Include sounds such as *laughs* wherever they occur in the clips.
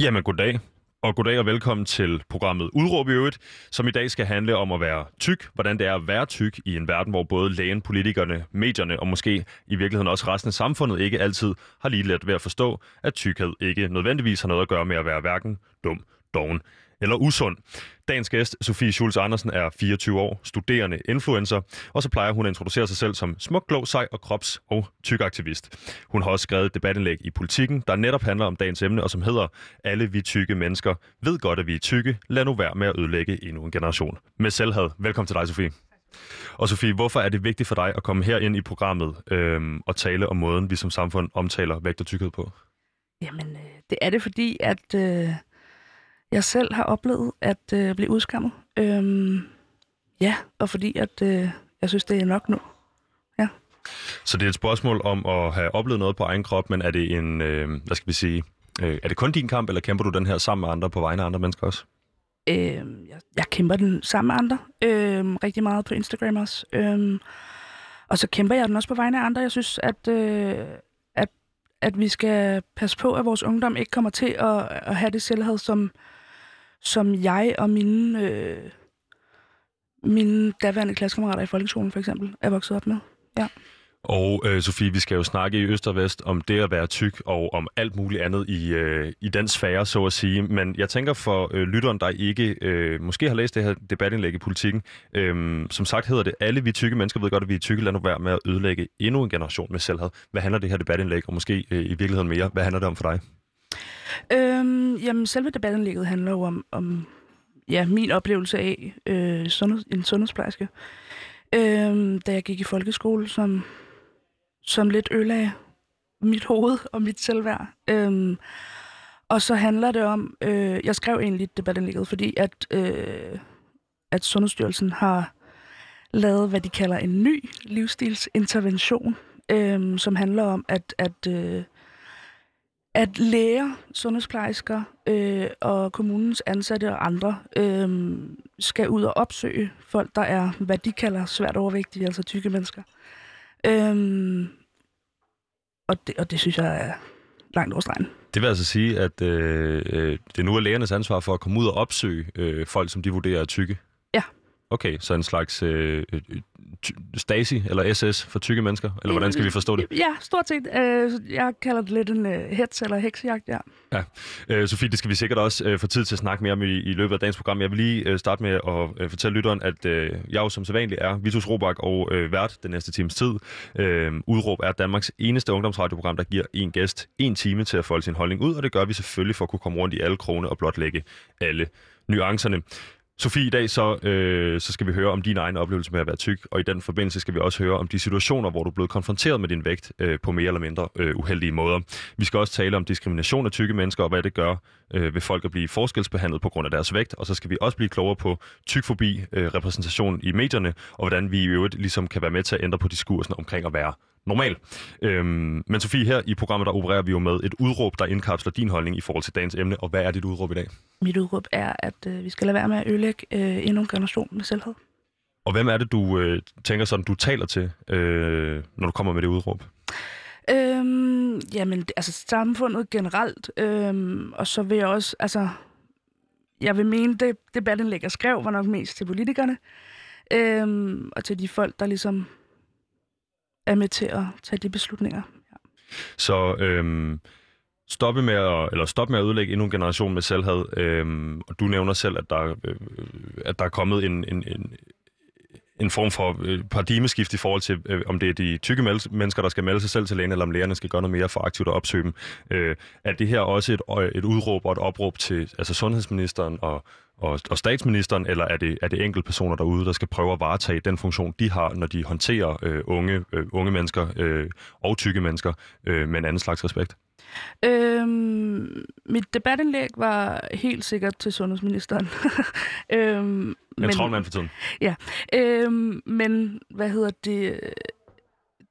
Jamen, goddag. Og goddag og velkommen til programmet Udråb i øvrigt, som i dag skal handle om at være tyk, hvordan det er at være tyk i en verden, hvor både lægen, politikerne, medierne og måske i virkeligheden også resten af samfundet ikke altid har lige let ved at forstå, at tykhed ikke nødvendigvis har noget at gøre med at være hverken dum, doven eller usund. Dagens gæst, Sofie Schulz Andersen, er 24 år, studerende influencer, og så plejer hun at introducere sig selv som smuk, klog, sej og krops- og tykaktivist. Hun har også skrevet et debatindlæg i Politiken, der netop handler om dagens emne, og som hedder Alle vi tykke mennesker ved godt, at vi er tykke. Lad nu være med at ødelægge endnu en generation. Med selvhed. Velkommen til dig, Sofie. Og Sofie, hvorfor er det vigtigt for dig at komme her ind i programmet øhm, og tale om måden, vi som samfund omtaler vægt og tykkhed på? Jamen, øh, det er det, fordi at øh, jeg selv har oplevet at øh, blive udskammet. Øhm, ja, og fordi at øh, jeg synes, det er nok nu. Ja. Så det er et spørgsmål om at have oplevet noget på egen krop, men er det en, øh, hvad skal vi sige, øh, er det kun din kamp, eller kæmper du den her sammen med andre på vegne af andre mennesker også? Øh, jeg, jeg kæmper den sammen med andre. Øh, rigtig meget på Instagram også. Øh, og så kæmper jeg den også på vegne af andre. Jeg synes, at, øh, at, at vi skal passe på, at vores ungdom ikke kommer til at, at have det selvhed, som, som jeg og mine, øh, mine daværende klassekammerater i folkeskolen for eksempel er vokset op med. Ja. Og øh, Sofie, vi skal jo snakke i Øst og Vest om det at være tyk og om alt muligt andet i, øh, i den sfære, så at sige. Men jeg tænker for øh, lytteren, der ikke øh, måske har læst det her debatindlæg i politikken, øh, som sagt hedder det, alle vi tykke mennesker ved godt, at vi er tykke, lad nu være med at ødelægge endnu en generation med selvhed. Hvad handler det her debatindlæg, og måske øh, i virkeligheden mere, hvad handler det om for dig? Øhm, jamen, selve debattenlægget handler jo om, om ja, min oplevelse af øh, sundhed, en sundhedsplejerske. Øhm, da jeg gik i folkeskole, som, som lidt ødelagde mit hoved og mit selvværd. Øhm, og så handler det om, øh, jeg skrev egentlig debattenlægget, fordi at, øh, at Sundhedsstyrelsen har lavet, hvad de kalder en ny livsstilsintervention, øh, som handler om, at, at øh, at læger, sundhedsplejersker øh, og kommunens ansatte og andre øh, skal ud og opsøge folk, der er, hvad de kalder svært overvægtige, altså tykke mennesker. Øh, og, det, og det synes jeg er langt over stregen. Det vil altså sige, at øh, øh det nu er lægernes ansvar for at komme ud og opsøge øh, folk, som de vurderer er tykke? Okay, så en slags øh, øh Stasi eller SS for tykke mennesker? Eller hvordan skal vi forstå det? Ja, stort set. Øh, jeg kalder det lidt en øh, hets eller heksejagt, ja. Ja. Øh, Sofie, det skal vi sikkert også øh, få tid til at snakke mere om i, i løbet af dagens program. Jeg vil lige øh, starte med at øh, fortælle lytteren, at øh, jeg jo som sædvanligt er Vitus Robak og øh, vært den næste times tid. Øh, Udråb er Danmarks eneste ungdomsradioprogram, der giver en gæst en time til at folde sin holdning ud, og det gør vi selvfølgelig for at kunne komme rundt i alle krone og blotlægge alle nuancerne. Sofie, i dag så, øh, så skal vi høre om din egen oplevelse med at være tyk, og i den forbindelse skal vi også høre om de situationer, hvor du er blevet konfronteret med din vægt øh, på mere eller mindre øh, uheldige måder. Vi skal også tale om diskrimination af tykke mennesker, og hvad det gør øh, ved folk at blive forskelsbehandlet på grund af deres vægt, og så skal vi også blive klogere på tykfobi, øh, repræsentation i medierne, og hvordan vi i øvrigt ligesom kan være med til at ændre på diskursen omkring at være normal. Øhm, men Sofie, her i programmet, der opererer vi jo med et udråb, der indkapsler din holdning i forhold til dagens emne. Og hvad er dit udråb i dag? Mit udråb er, at øh, vi skal lade være med at ødelægge øh, endnu en generation med selvhed. Og hvem er det, du øh, tænker sådan, du taler til, øh, når du kommer med det udråb? Øhm, jamen, altså samfundet generelt. Øhm, og så vil jeg også, altså, jeg vil mene, det debatindlæg, jeg skrev, var nok mest til politikerne. Øhm, og til de folk, der ligesom er med til at tage de beslutninger. Ja. Så øhm, stoppe med at, eller stop med at ødelægge endnu en generation med selvhed. Øhm, og du nævner selv, at der, øh, øh at der er kommet en, en, en, en form for øh, paradigmeskift i forhold til, øh, om det er de tykke mennesker, der skal melde sig selv til lægen, eller om lægerne skal gøre noget mere for aktivt at opsøge dem. Øh, er det her også et, et udråb og et opråb til altså sundhedsministeren og, og, og statsministeren, eller er det, er det enkelte personer derude, der skal prøve at varetage den funktion, de har, når de håndterer øh, unge, øh, unge mennesker øh, og tykke mennesker øh, med en anden slags respekt? Øhm, mit debatindlæg var helt sikkert til sundhedsministeren. *laughs* øhm, men, tror man for tiden. Ja, øhm, men hvad hedder det?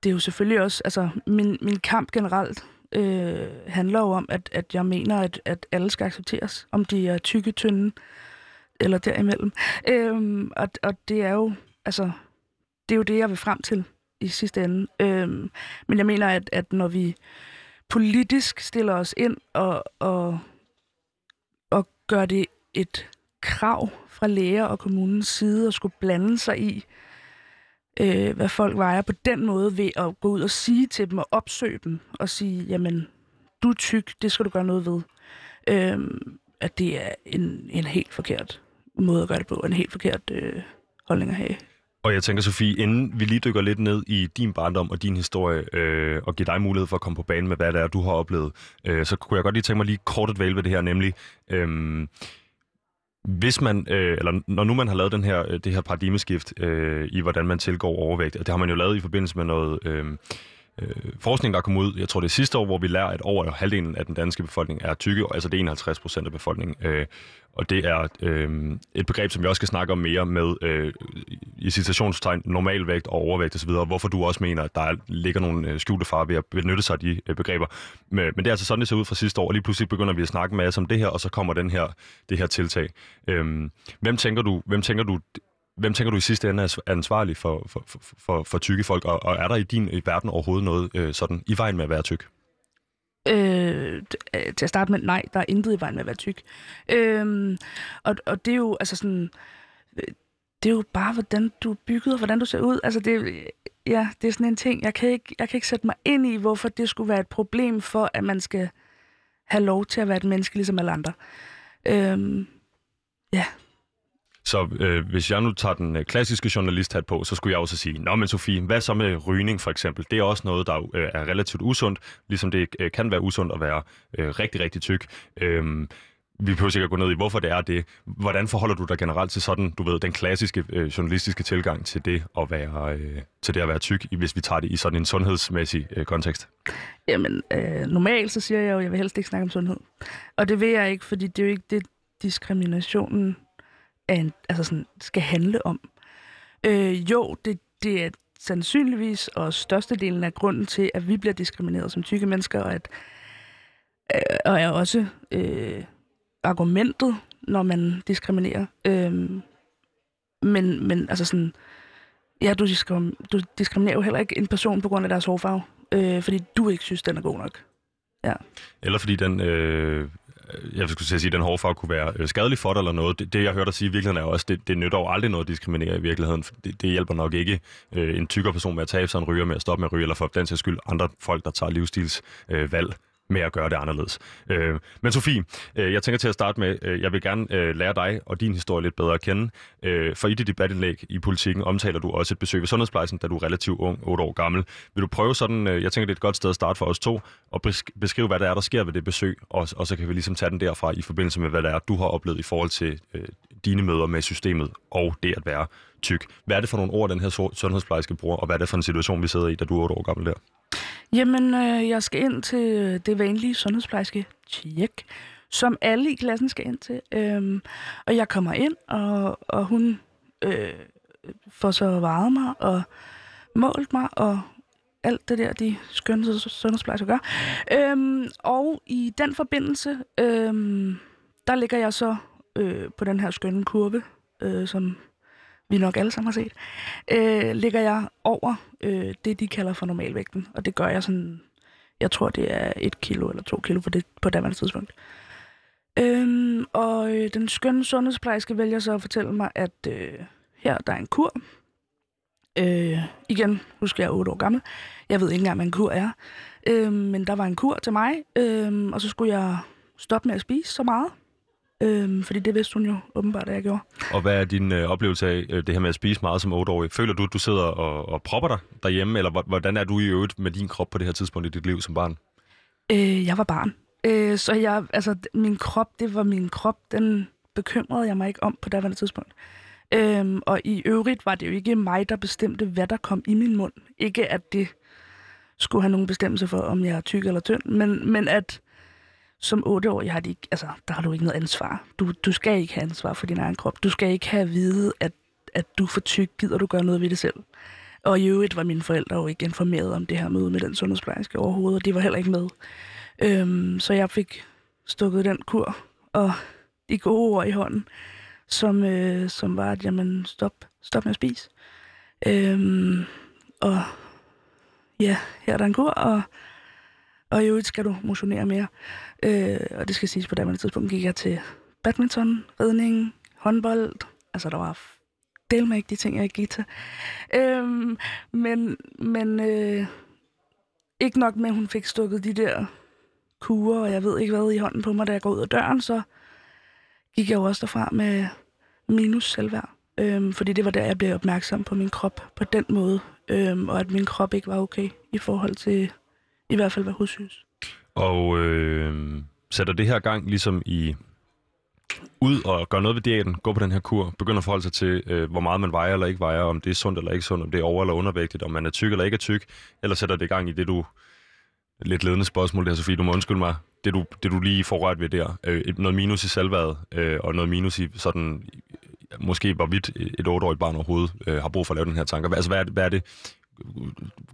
Det er jo selvfølgelig også, altså min, min kamp generelt øh, handler jo om, at, at jeg mener, at, at alle skal accepteres, om de er tykke, tynde eller derimellem. Øhm, og, og det er jo, altså, det er jo det, jeg vil frem til i sidste ende. Øhm, men jeg mener, at, at når vi politisk stiller os ind og, og og gør det et krav fra læger og kommunens side at skulle blande sig i, øh, hvad folk vejer på den måde ved at gå ud og sige til dem og opsøge dem og sige, jamen, du er tyk, det skal du gøre noget ved. Øh, at det er en, en helt forkert måde at gøre det på, en helt forkert øh, holdning at have. Og jeg tænker, Sofie, inden vi lige dykker lidt ned i din barndom og din historie, øh, og giver dig mulighed for at komme på banen med, hvad det er, du har oplevet, øh, så kunne jeg godt lige tænke mig lige kort at vælge ved det her, nemlig... Øh, hvis man, øh, eller når nu man har lavet den her, øh, det her paradigmeskift øh, i, hvordan man tilgår overvægt, og det har man jo lavet i forbindelse med noget øh, øh, forskning, der kom ud, jeg tror det er sidste år, hvor vi lærer, at over halvdelen af den danske befolkning er tykke, altså det er 51 procent af befolkningen. Øh, og det er øh, et begreb, som vi også skal snakke om mere med øh, i citationstegn normalvægt og overvægt osv., hvorfor du også mener, at der ligger nogle øh, skjulte farer ved at benytte sig af de øh, begreber. Men, men det er altså sådan, det ser ud fra sidste år, og lige pludselig begynder vi at snakke med os om det her, og så kommer den her, det her tiltag. Øh, hvem tænker du, hvem tænker du Hvem tænker du i sidste ende er ansvarlig for, for, for, for, for tykke folk, og, og er der i din i verden overhovedet noget øh, sådan i vejen med at være tyk? Øh, til at starte med, nej, der er intet i vejen med at være tyk. Øh, og, og det er jo, altså sådan, øh, det er jo bare, hvordan du er bygget, og hvordan du ser ud. Altså, det, ja, det er sådan en ting, jeg kan, ikke, jeg kan ikke sætte mig ind i, hvorfor det skulle være et problem for, at man skal have lov til at være et menneske, ligesom alle andre. Øh, ja, så øh, hvis jeg nu tager den øh, klassiske journalisthat på, så skulle jeg også sige, Nå men Sofie, hvad så med rygning for eksempel? Det er også noget, der øh, er relativt usundt, ligesom det øh, kan være usundt at være øh, rigtig, rigtig tyk. Øh, vi behøver sikkert gå ned i, hvorfor det er det. Hvordan forholder du dig generelt til sådan, du ved, den klassiske øh, journalistiske tilgang til det at være, øh, til det at være tyk, hvis vi tager det i sådan en sundhedsmæssig øh, kontekst? Jamen, øh, normalt så siger jeg jo, at jeg vil helst ikke snakke om sundhed. Og det vil jeg ikke, fordi det er jo ikke det, diskriminationen er en, altså sådan, skal handle om. Øh, jo, det, det er sandsynligvis og størstedelen af grunden til, at vi bliver diskrimineret som tykke mennesker, og, at, øh, og er også øh, argumentet, når man diskriminerer. Øh, men, men altså sådan, ja, du, diskrim, du diskriminerer jo heller ikke en person på grund af deres hårfarve, øh, fordi du ikke synes, den er god nok. Ja. Eller fordi den øh, Øh, jeg skulle sige, at den hårfarve kunne være øh, skadelig for dig eller noget. Det, det jeg hørte dig sige i virkeligheden er også, det, det nytter jo aldrig noget at diskriminere i virkeligheden. Det, det hjælper nok ikke øh, en tykkere person med at tabe sig en ryger med at stoppe med at ryge, eller for den sags skyld andre folk, der tager livsstilsvalg. Øh, valg med at gøre det anderledes. Øh, men Sofie, øh, jeg tænker til at starte med, øh, jeg vil gerne øh, lære dig og din historie lidt bedre at kende. Øh, for i dit debatindlæg i politikken omtaler du også et besøg ved Sundhedsplejsen, da du er relativt ung, 8 år gammel. Vil du prøve sådan, øh, jeg tænker det er et godt sted at starte for os to, og beskrive, hvad der er, der sker ved det besøg, og, og så kan vi ligesom tage den derfra i forbindelse med, hvad der er, du har oplevet i forhold til øh, dine møder med systemet og det at være tyk. Hvad er det for nogle ord, den her sundhedsplejerske bruger, og hvad er det for en situation, vi sidder i, da du er 8 år gammel der? Jamen, øh, jeg skal ind til øh, det vanlige sundhedsplejerske tjek, som alle i klassen skal ind til. Øhm, og jeg kommer ind, og, og hun øh, får så varet mig og målt mig, og alt det der, de skønne sundhedsplejersker gør. Øhm, og i den forbindelse, øhm, der ligger jeg så øh, på den her skønne kurve, øh, som vi nok alle sammen har set, øh, ligger jeg over øh, det, de kalder for normalvægten. Og det gør jeg sådan, jeg tror, det er et kilo eller to kilo for det på daværende tidspunkt. Øhm, og øh, den skønne sundhedsplejerske vælger så at fortælle mig, at øh, her der er en kur. Øh, igen, husker jeg er 8 år gammel. Jeg ved ikke engang, hvad en kur er. Øh, men der var en kur til mig, øh, og så skulle jeg stoppe med at spise så meget. Øhm, fordi det vidste hun jo åbenbart, at jeg gjorde. Og hvad er din øh, oplevelse af øh, det her med at spise meget som 8-årig? Føler du, at du sidder og, og propper dig derhjemme, eller hvordan er du i øvrigt med din krop på det her tidspunkt i dit liv som barn? Øh, jeg var barn. Øh, så jeg, altså, min krop, det var min krop, den bekymrede jeg mig ikke om på daværende tidspunkt. Øhm, og i øvrigt var det jo ikke mig, der bestemte, hvad der kom i min mund. Ikke at det skulle have nogen bestemmelse for, om jeg er tyk eller tynd, men, men at som otteårig har de ikke, altså, der har du ikke noget ansvar. Du, du skal ikke have ansvar for din egen krop. Du skal ikke have at vide, at, at du er for tyk, gider du gøre noget ved det selv. Og i øvrigt var mine forældre jo ikke informeret om det her møde med den sundhedsplejerske overhovedet, og de var heller ikke med. Øhm, så jeg fik stukket den kur, og de gode ord i hånden, som, øh, som var, at jamen, stop, stop med at spise. Øhm, og ja, her er der en kur, og og i øvrigt skal du motionere mere. Øh, og det skal siges, på det tidspunkt gik jeg til badminton, ridning, håndbold. Altså, der var del med ikke de ting, jeg ikke gik til. Øhm, men men øh, ikke nok med, at hun fik stukket de der kurer, og jeg ved ikke hvad, i hånden på mig, da jeg går ud af døren, så gik jeg jo også derfra med minus selvværd. Øhm, fordi det var der, jeg blev opmærksom på min krop på den måde, øhm, og at min krop ikke var okay i forhold til i hvert fald, hvad hun synes. Og øh, sætter det her gang ligesom i ud og gøre noget ved diæten, gå på den her kur, begynder at forholde sig til, øh, hvor meget man vejer eller ikke vejer, om det er sundt eller ikke sundt, om det er over- eller undervægtigt, om man er tyk eller ikke er tyk, eller sætter det i gang i det, du... Lidt ledende spørgsmål der, Sofie, du må undskylde mig. Det du, det du lige får rørt ved der, øh, noget minus i selvværdet, øh, og noget minus i sådan, måske hvorvidt et otteårigt barn overhovedet øh, har brug for at lave den her tanker. Altså, hvad er det, hvad er det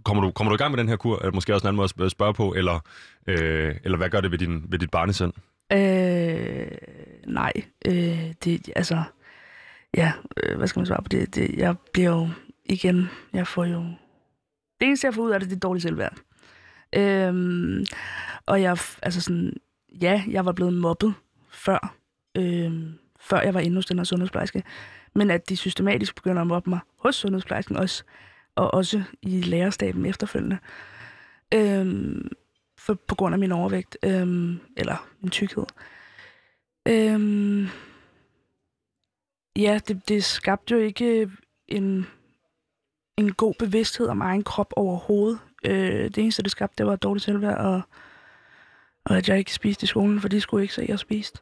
kommer du, kommer du i gang med den her kur? Er måske også en anden måde at spørge på, eller, øh, eller hvad gør det ved, din, ved dit barnesind? Øh, nej, øh, det, altså, ja, øh, hvad skal man svare på det? det? Jeg bliver jo, igen, jeg får jo, det eneste jeg får ud af det, det er dårligt selvværd. Øh, og jeg, altså sådan, ja, jeg var blevet mobbet før, øh, før jeg var inde hos den her sundhedsplejerske, men at de systematisk begynder at mobbe mig hos sundhedsplejersken også, og også i lærerstaben efterfølgende. Øhm, for, på grund af min overvægt, øhm, eller min tykkhed. Øhm, ja, det, det skabte jo ikke en, en god bevidsthed om egen krop overhovedet. Øh, det eneste, det skabte, det var dårligt selvværd, og, og at jeg ikke spiste i skolen, for de skulle ikke se, at jeg spiste.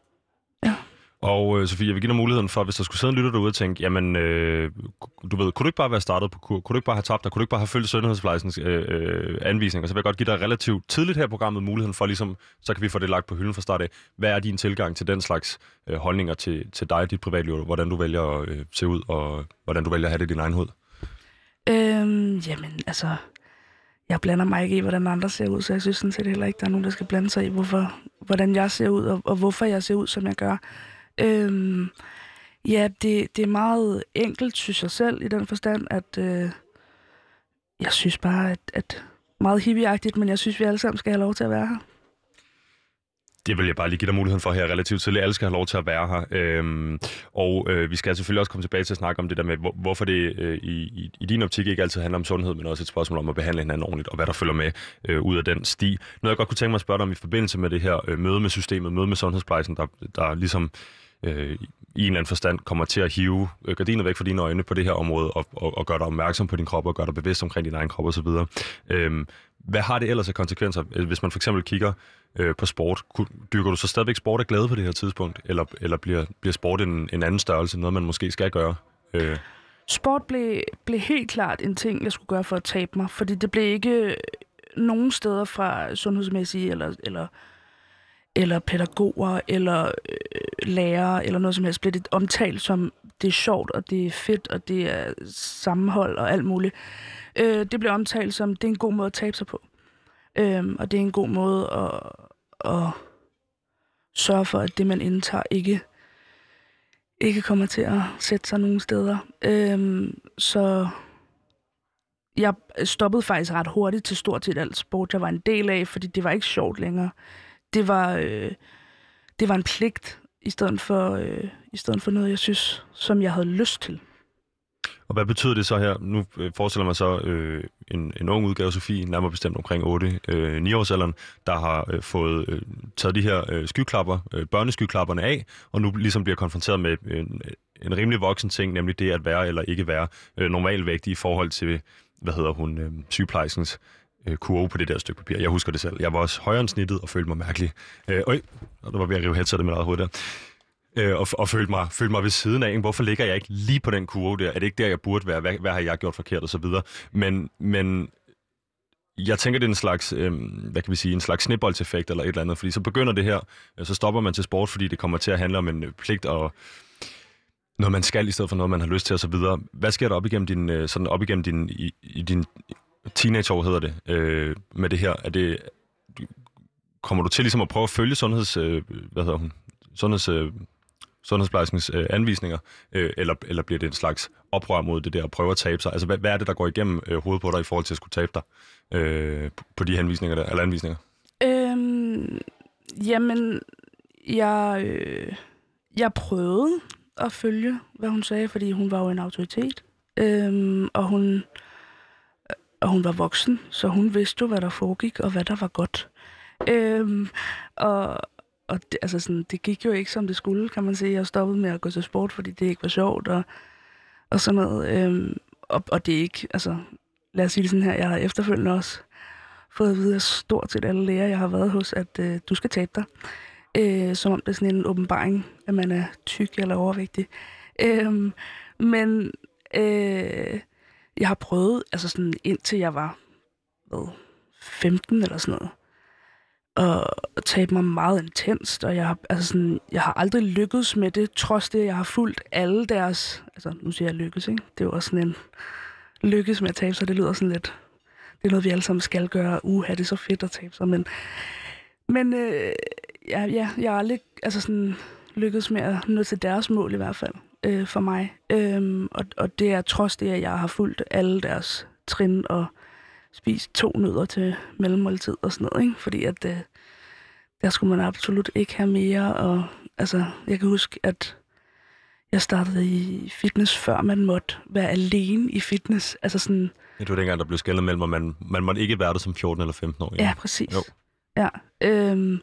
Og øh, Sofie, jeg vil give dig muligheden for, hvis der skulle sidde en lytter derude og tænke, jamen, øh, du ved, kunne du ikke bare være startet på kur? Kunne du ikke bare have tabt dig? Kunne du ikke bare have følt sundhedsplejsens øh, øh, anvisninger? Så vil jeg godt give dig relativt tidligt her i programmet muligheden for, ligesom, så kan vi få det lagt på hylden fra start af. Hvad er din tilgang til den slags øh, holdninger til, til dig, og dit privatliv, hvordan du vælger at øh, se ud, og hvordan du vælger at have det i din egen hoved? Øhm, jamen, altså, jeg blander mig ikke i, hvordan andre ser ud, så jeg synes sådan set heller ikke, der er nogen, der skal blande sig i, hvorfor, hvordan jeg ser ud, og, og hvorfor jeg ser ud, som jeg gør. Øhm, ja, det, det er meget enkelt, synes jeg selv, i den forstand, at øh, jeg synes bare, at, at meget hippieagtigt, men jeg synes, vi alle sammen skal have lov til at være her. Det vil jeg bare lige give dig muligheden for her relativt tidligt. Alle skal have lov til at være her. Øhm, og øh, vi skal selvfølgelig også komme tilbage til at snakke om det der med, hvor, hvorfor det øh, i, i din optik ikke altid handler om sundhed, men også et spørgsmål om at behandle hinanden ordentligt, og hvad der følger med øh, ud af den sti. Noget jeg godt kunne tænke mig at spørge dig om i forbindelse med det her øh, møde med systemet, møde med sundhedsplejen, der, der ligesom øh, Øh, i en eller anden forstand kommer til at hive øh, gardinet væk fra dine øjne på det her område, og, og, og gøre dig opmærksom på din krop, og gøre dig bevidst omkring din egen krop osv. Øhm, hvad har det ellers af konsekvenser, øh, hvis man for eksempel kigger øh, på sport? Dyrker du så stadigvæk sport af glæde på det her tidspunkt, eller, eller bliver, bliver sport en, en anden størrelse, noget man måske skal gøre? Øh. Sport blev, blev helt klart en ting, jeg skulle gøre for at tabe mig, fordi det blev ikke nogen steder fra sundhedsmæssige eller, eller eller pædagoger, eller øh, lærere, eller noget som helst, bliver det omtalt som, det er sjovt, og det er fedt, og det er sammenhold og alt muligt. Øh, det bliver omtalt som, det er en god måde at tabe sig på. Øh, og det er en god måde at, at sørge for, at det, man indtager, ikke, ikke kommer til at sætte sig nogen steder. Øh, så jeg stoppede faktisk ret hurtigt til stort set alt sport, jeg var en del af, fordi det var ikke sjovt længere det var, øh, det var en pligt, i stedet, for, øh, i stedet for noget, jeg synes, som jeg havde lyst til. Og hvad betyder det så her? Nu øh, forestiller man så øh, en, en ung udgave Sofie, nærmere bestemt omkring 8-9 øh, årsalderen, der har øh, fået øh, taget de her øh, skyklapper, øh, børneskyklapperne af, og nu ligesom bliver konfronteret med en, en rimelig voksen ting, nemlig det at være eller ikke være øh, normalvægtig i forhold til, hvad hedder hun, øh, sygeplejerskens øh, kurve på det der stykke papir. Jeg husker det selv. Jeg var også højere end snittet og følte mig mærkelig. Øh, øj, og der var ved at rive headsetet med eget hoved der. Øh, og, og følte, mig, følte mig ved siden af. Hvorfor ligger jeg ikke lige på den kurve der? Er det ikke der, jeg burde være? Hvad, hvad har jeg gjort forkert? Og så videre. Men, men jeg tænker, det er en slags, øh, hvad kan vi sige, en slags snibboldseffekt eller et eller andet, fordi så begynder det her, øh, så stopper man til sport, fordi det kommer til at handle om en øh, pligt og noget, man skal, i stedet for noget, man har lyst til osv. Hvad sker der op igennem din, øh, sådan op igennem din, i, i din teenageår hedder det, øh, med det her? Er det, kommer du til ligesom at prøve at følge sundheds, øh, hvad hedder hun, sundheds, øh, sundhedsplejerskens øh, anvisninger, øh, eller, eller bliver det en slags oprør mod det der at prøve at tabe sig? Altså, hvad, hvad er det, der går igennem øh, hovedet på dig i forhold til at skulle tabe dig øh, på de henvisninger der, eller anvisninger? Øhm, jamen, jeg, øh, jeg prøvede at følge, hvad hun sagde, fordi hun var jo en autoritet. Øhm, og hun og hun var voksen, så hun vidste jo, hvad der foregik, og hvad der var godt. Øhm, og og det, altså sådan, det gik jo ikke, som det skulle, kan man sige. Jeg stoppede med at gå til sport, fordi det ikke var sjovt, og, og sådan noget. Øhm, og, og det er ikke, altså, lad os sige det sådan her, jeg har efterfølgende også fået at vide af stort set alle læger, jeg har været hos, at øh, du skal tabe dig. Øh, som om det er sådan en åbenbaring, at man er tyk eller overvægtig. Øh, men øh, jeg har prøvet, altså sådan indtil jeg var hvad, 15 eller sådan noget, og tabe mig meget intenst, og jeg har, altså sådan, jeg har aldrig lykkedes med det, trods det, jeg har fulgt alle deres, altså nu siger jeg lykkes, ikke? Det er jo også sådan en lykkes med at tabe sig, det lyder sådan lidt, det er noget, vi alle sammen skal gøre, uha, det er så fedt at tabe sig, men, men øh, ja, ja, jeg har aldrig altså sådan, lykkedes med at nå til deres mål i hvert fald, øh, for mig, øhm, og, og det er trods det, at jeg har fulgt alle deres trin og spist to nødder til mellemmåltid og sådan noget, ikke? fordi at øh, der skulle man absolut ikke have mere, og altså, jeg kan huske, at jeg startede i fitness, før man måtte være alene i fitness. Altså sådan... Ja, det var dengang, der blev skældet mellem, at man, man måtte ikke være der som 14 eller 15 år. Ja, ja præcis. Jo. Ja, øhm,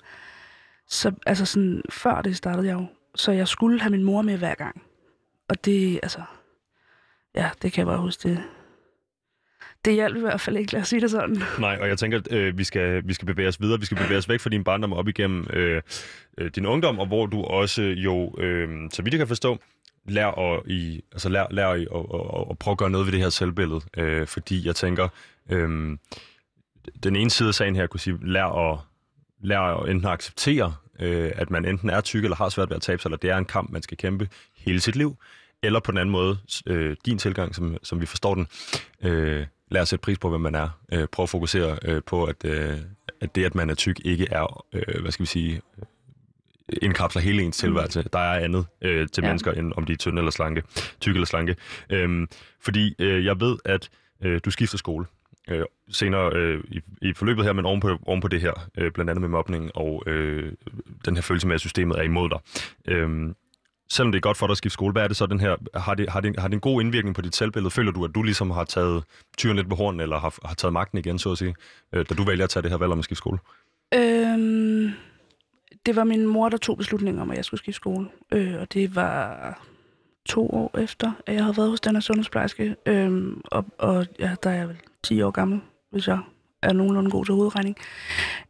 så altså sådan, før det startede jeg jo, så jeg skulle have min mor med hver gang. Og det, altså, ja, det kan jeg bare huske, det, det hjalp i hvert fald ikke, lad os sige det sådan. Nej, og jeg tænker, at øh, vi, skal, vi skal bevæge os videre. Vi skal bevæge os væk fra din barndom op igennem øh, øh, din ungdom, og hvor du også jo, øh, så vidt jeg kan forstå, lærer at, i, altså lær, lær at, at, at, at prøve at gøre noget ved det her selvbillede. Øh, fordi jeg tænker, øh, den ene side af sagen her kunne sige, lær at, lær at enten acceptere, øh, at man enten er tyk eller har svært ved at tabe sig, eller det er en kamp, man skal kæmpe hele sit liv. Eller på den anden måde, øh, din tilgang, som, som vi forstår den, øh, lad os sætte pris på, hvem man er. Øh, prøv at fokusere øh, på, at, øh, at det, at man er tyk, ikke er, øh, hvad skal vi sige, indkapsler hele ens tilværelse. Der er andet øh, til ja. mennesker, end om de er tynde eller slanke, tykke eller slanke. Øhm, fordi øh, jeg ved, at øh, du skifter skole øh, senere øh, i, i forløbet her, men ovenpå, ovenpå det her, øh, blandt andet med mobning og øh, den her følelse med, at systemet er imod dig. Øh, selvom det er godt for dig at skifte skole, hvad er det så den her, har det, har det, har det en god indvirkning på dit selvbillede? Føler du, at du ligesom har taget tyren lidt på hornen, eller har, har taget magten igen, så at sige, øh, da du vælger at tage det her valg om at skifte skole? Øhm, det var min mor, der tog beslutningen om, at jeg skulle skifte skole. Øh, og det var to år efter, at jeg havde været hos den her sundhedsplejerske. Øhm, og, og ja, der er jeg vel 10 år gammel, hvis jeg er nogenlunde god til hovedregning.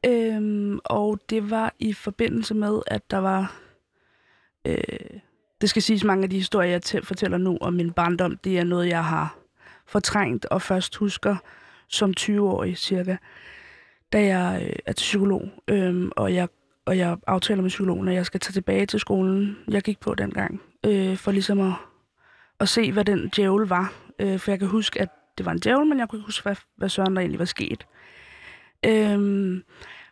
Øhm, og det var i forbindelse med, at der var øh, det skal siges, mange af de historier, jeg fortæller nu om min barndom, det er noget, jeg har fortrængt og først husker som 20-årig cirka, da jeg øh, er til psykolog, øh, og, jeg, og jeg aftaler med psykologen, at jeg skal tage tilbage til skolen, jeg gik på dengang, øh, for ligesom at, at se, hvad den djævel var. Øh, for jeg kan huske, at det var en djævel, men jeg kunne ikke huske, hvad, hvad søren der egentlig var sket. Øhm,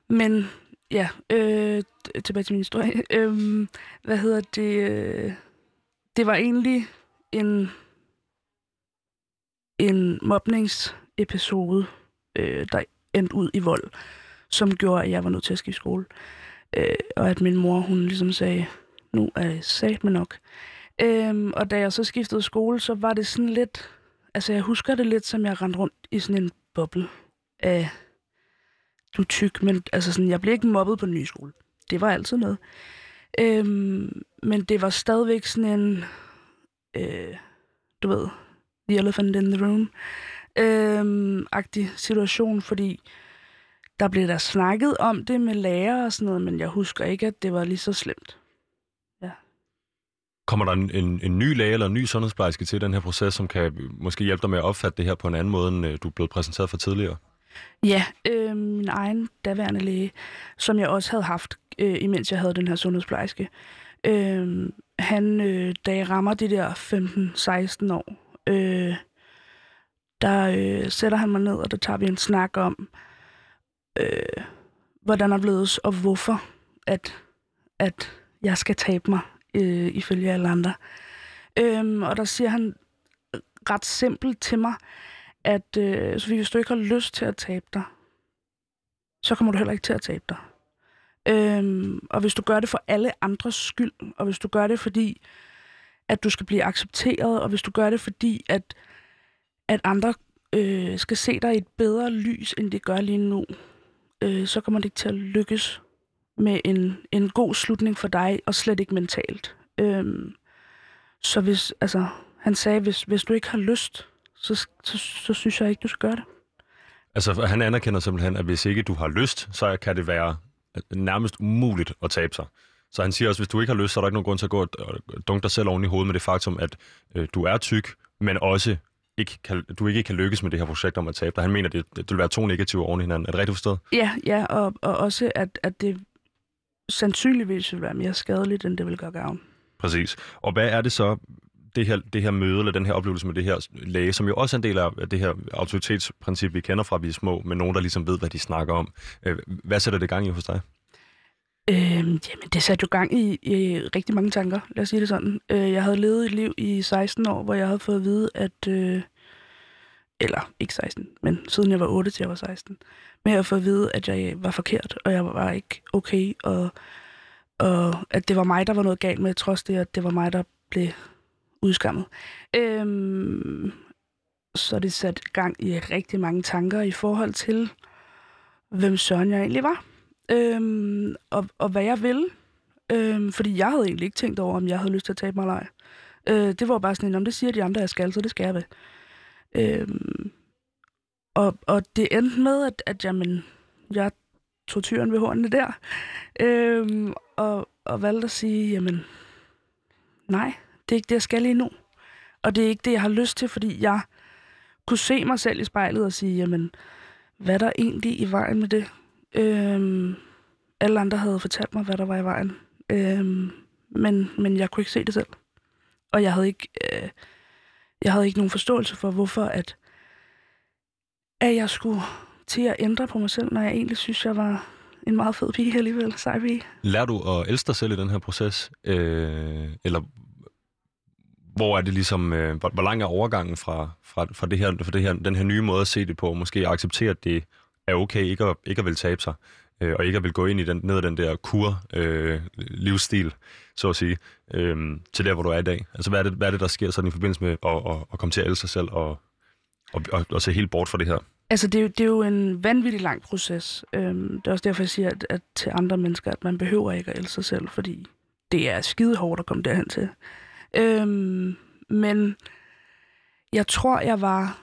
men ja, øh, tilbage til min historie. *laughs* Øhm, hvad hedder det? Øh, det var egentlig en, en mobningsepisode, øh, der endte ud i vold, som gjorde, at jeg var nødt til at skifte skole. Øh, og at min mor, hun ligesom sagde, nu er det sat med nok. Øhm, og da jeg så skiftede skole, så var det sådan lidt... Altså, jeg husker det lidt, som jeg rendte rundt i sådan en boble af du er tyk, men altså sådan, jeg blev ikke mobbet på den nye skole. Det var altid noget. Øhm, men det var stadigvæk sådan en, øh, du ved, the elephant in the room, øhm, agtig situation, fordi der blev der snakket om det med lærer og sådan noget, men jeg husker ikke, at det var lige så slemt. Kommer der en, en, en ny læge eller en ny sundhedsplejerske til den her proces, som kan måske hjælpe dig med at opfatte det her på en anden måde, end øh, du er blevet præsenteret for tidligere? Ja, øh, min egen daværende læge, som jeg også havde haft, øh, imens jeg havde den her sundhedsplejerske. Øh, han, øh, da jeg rammer de der 15-16 år, øh, der øh, sætter han mig ned, og der tager vi en snak om, øh, hvordan er blevet, og hvorfor, at, at jeg skal tabe mig, øh, ifølge alle andre. Øhm, og der siger han ret simpelt til mig, at øh, så hvis du ikke har lyst til at tabe dig, så kommer du heller ikke til at tabe dig. Øhm, og hvis du gør det for alle andres skyld, og hvis du gør det fordi, at du skal blive accepteret, og hvis du gør det fordi, at, at andre øh, skal se dig i et bedre lys, end de gør lige nu, øh, så kommer det ikke til at lykkes med en, en god slutning for dig, og slet ikke mentalt. Øhm, så hvis, altså, han sagde, hvis, hvis du ikke har lyst, så, så, så synes jeg ikke, du skal gøre det. Altså, han anerkender simpelthen, at hvis ikke du har lyst, så kan det være nærmest umuligt at tabe sig. Så han siger også, at hvis du ikke har lyst, så er der ikke nogen grund til at gå og dunke dig selv oven i hovedet med det faktum, at øh, du er tyk, men også ikke kan, du ikke kan lykkes med det her projekt om at tabe dig. Han mener, det, det vil være to negative oven i hinanden. Er det rigtigt forstået? Ja, ja og, og også, at, at det sandsynligvis vil være mere skadeligt, end det vil gøre gavn. Præcis. Og hvad er det så, det her, det her møde, eller den her oplevelse med det her læge, som jo også er en del af det her autoritetsprincip, vi kender fra, vi er små, med nogen, der ligesom ved, hvad de snakker om. Øh, hvad sætter det gang i hos dig? Øhm, jamen, det satte jo gang i, i rigtig mange tanker, lad os sige det sådan. Øh, jeg havde levet et liv i 16 år, hvor jeg havde fået at vide, at... Øh, eller ikke 16, men siden jeg var 8 til jeg var 16. med at få at vide, at jeg var forkert, og jeg var ikke okay, og, og at det var mig, der var noget galt med, trods det, at det var mig, der blev udskammet. Øhm, så det satte gang i rigtig mange tanker i forhold til, hvem Søren jeg egentlig var øhm, og, og hvad jeg ville. Øhm, fordi jeg havde egentlig ikke tænkt over, om jeg havde lyst til at tabe mig eller ej. Øh, det var bare sådan, om det siger de andre, jeg skal, så det skal jeg ved. Øhm, og, og det endte med, at, at jamen, jeg tog tyren ved hornene der, øhm, og, og valgte at sige, jamen, nej, det er ikke det, jeg skal lige nu. Og det er ikke det, jeg har lyst til, fordi jeg kunne se mig selv i spejlet og sige, jamen, hvad er der egentlig i vejen med det? Øhm, alle andre havde fortalt mig, hvad der var i vejen. Øhm, men, men jeg kunne ikke se det selv. Og jeg havde ikke, øh, jeg havde ikke nogen forståelse for, hvorfor at, at jeg skulle til at ændre på mig selv, når jeg egentlig synes, jeg var en meget fed pige alligevel, sej pige. Lærer du at elske dig selv i den her proces? Øh, eller hvor er det ligesom, øh, hvor, hvor lang er overgangen fra, fra, fra, det her, fra det her, den her nye måde at se det på, måske acceptere, at det er okay ikke at, ikke at vil tabe sig, øh, og ikke at vil gå ind i den, ned ad den der kur-livsstil, øh, så at sige, øh, til der, hvor du er i dag? Altså, hvad er det, hvad er det der sker sådan i forbindelse med at, at, at komme til at elske sig selv og, og, og, og se helt bort fra det her? Altså, det er, jo, det er jo en vanvittig lang proces. Øhm, det er også derfor, jeg siger, at, at til andre mennesker, at man behøver ikke at elske sig selv, fordi det er skide hårdt at komme derhen til. Øhm, men jeg tror, jeg var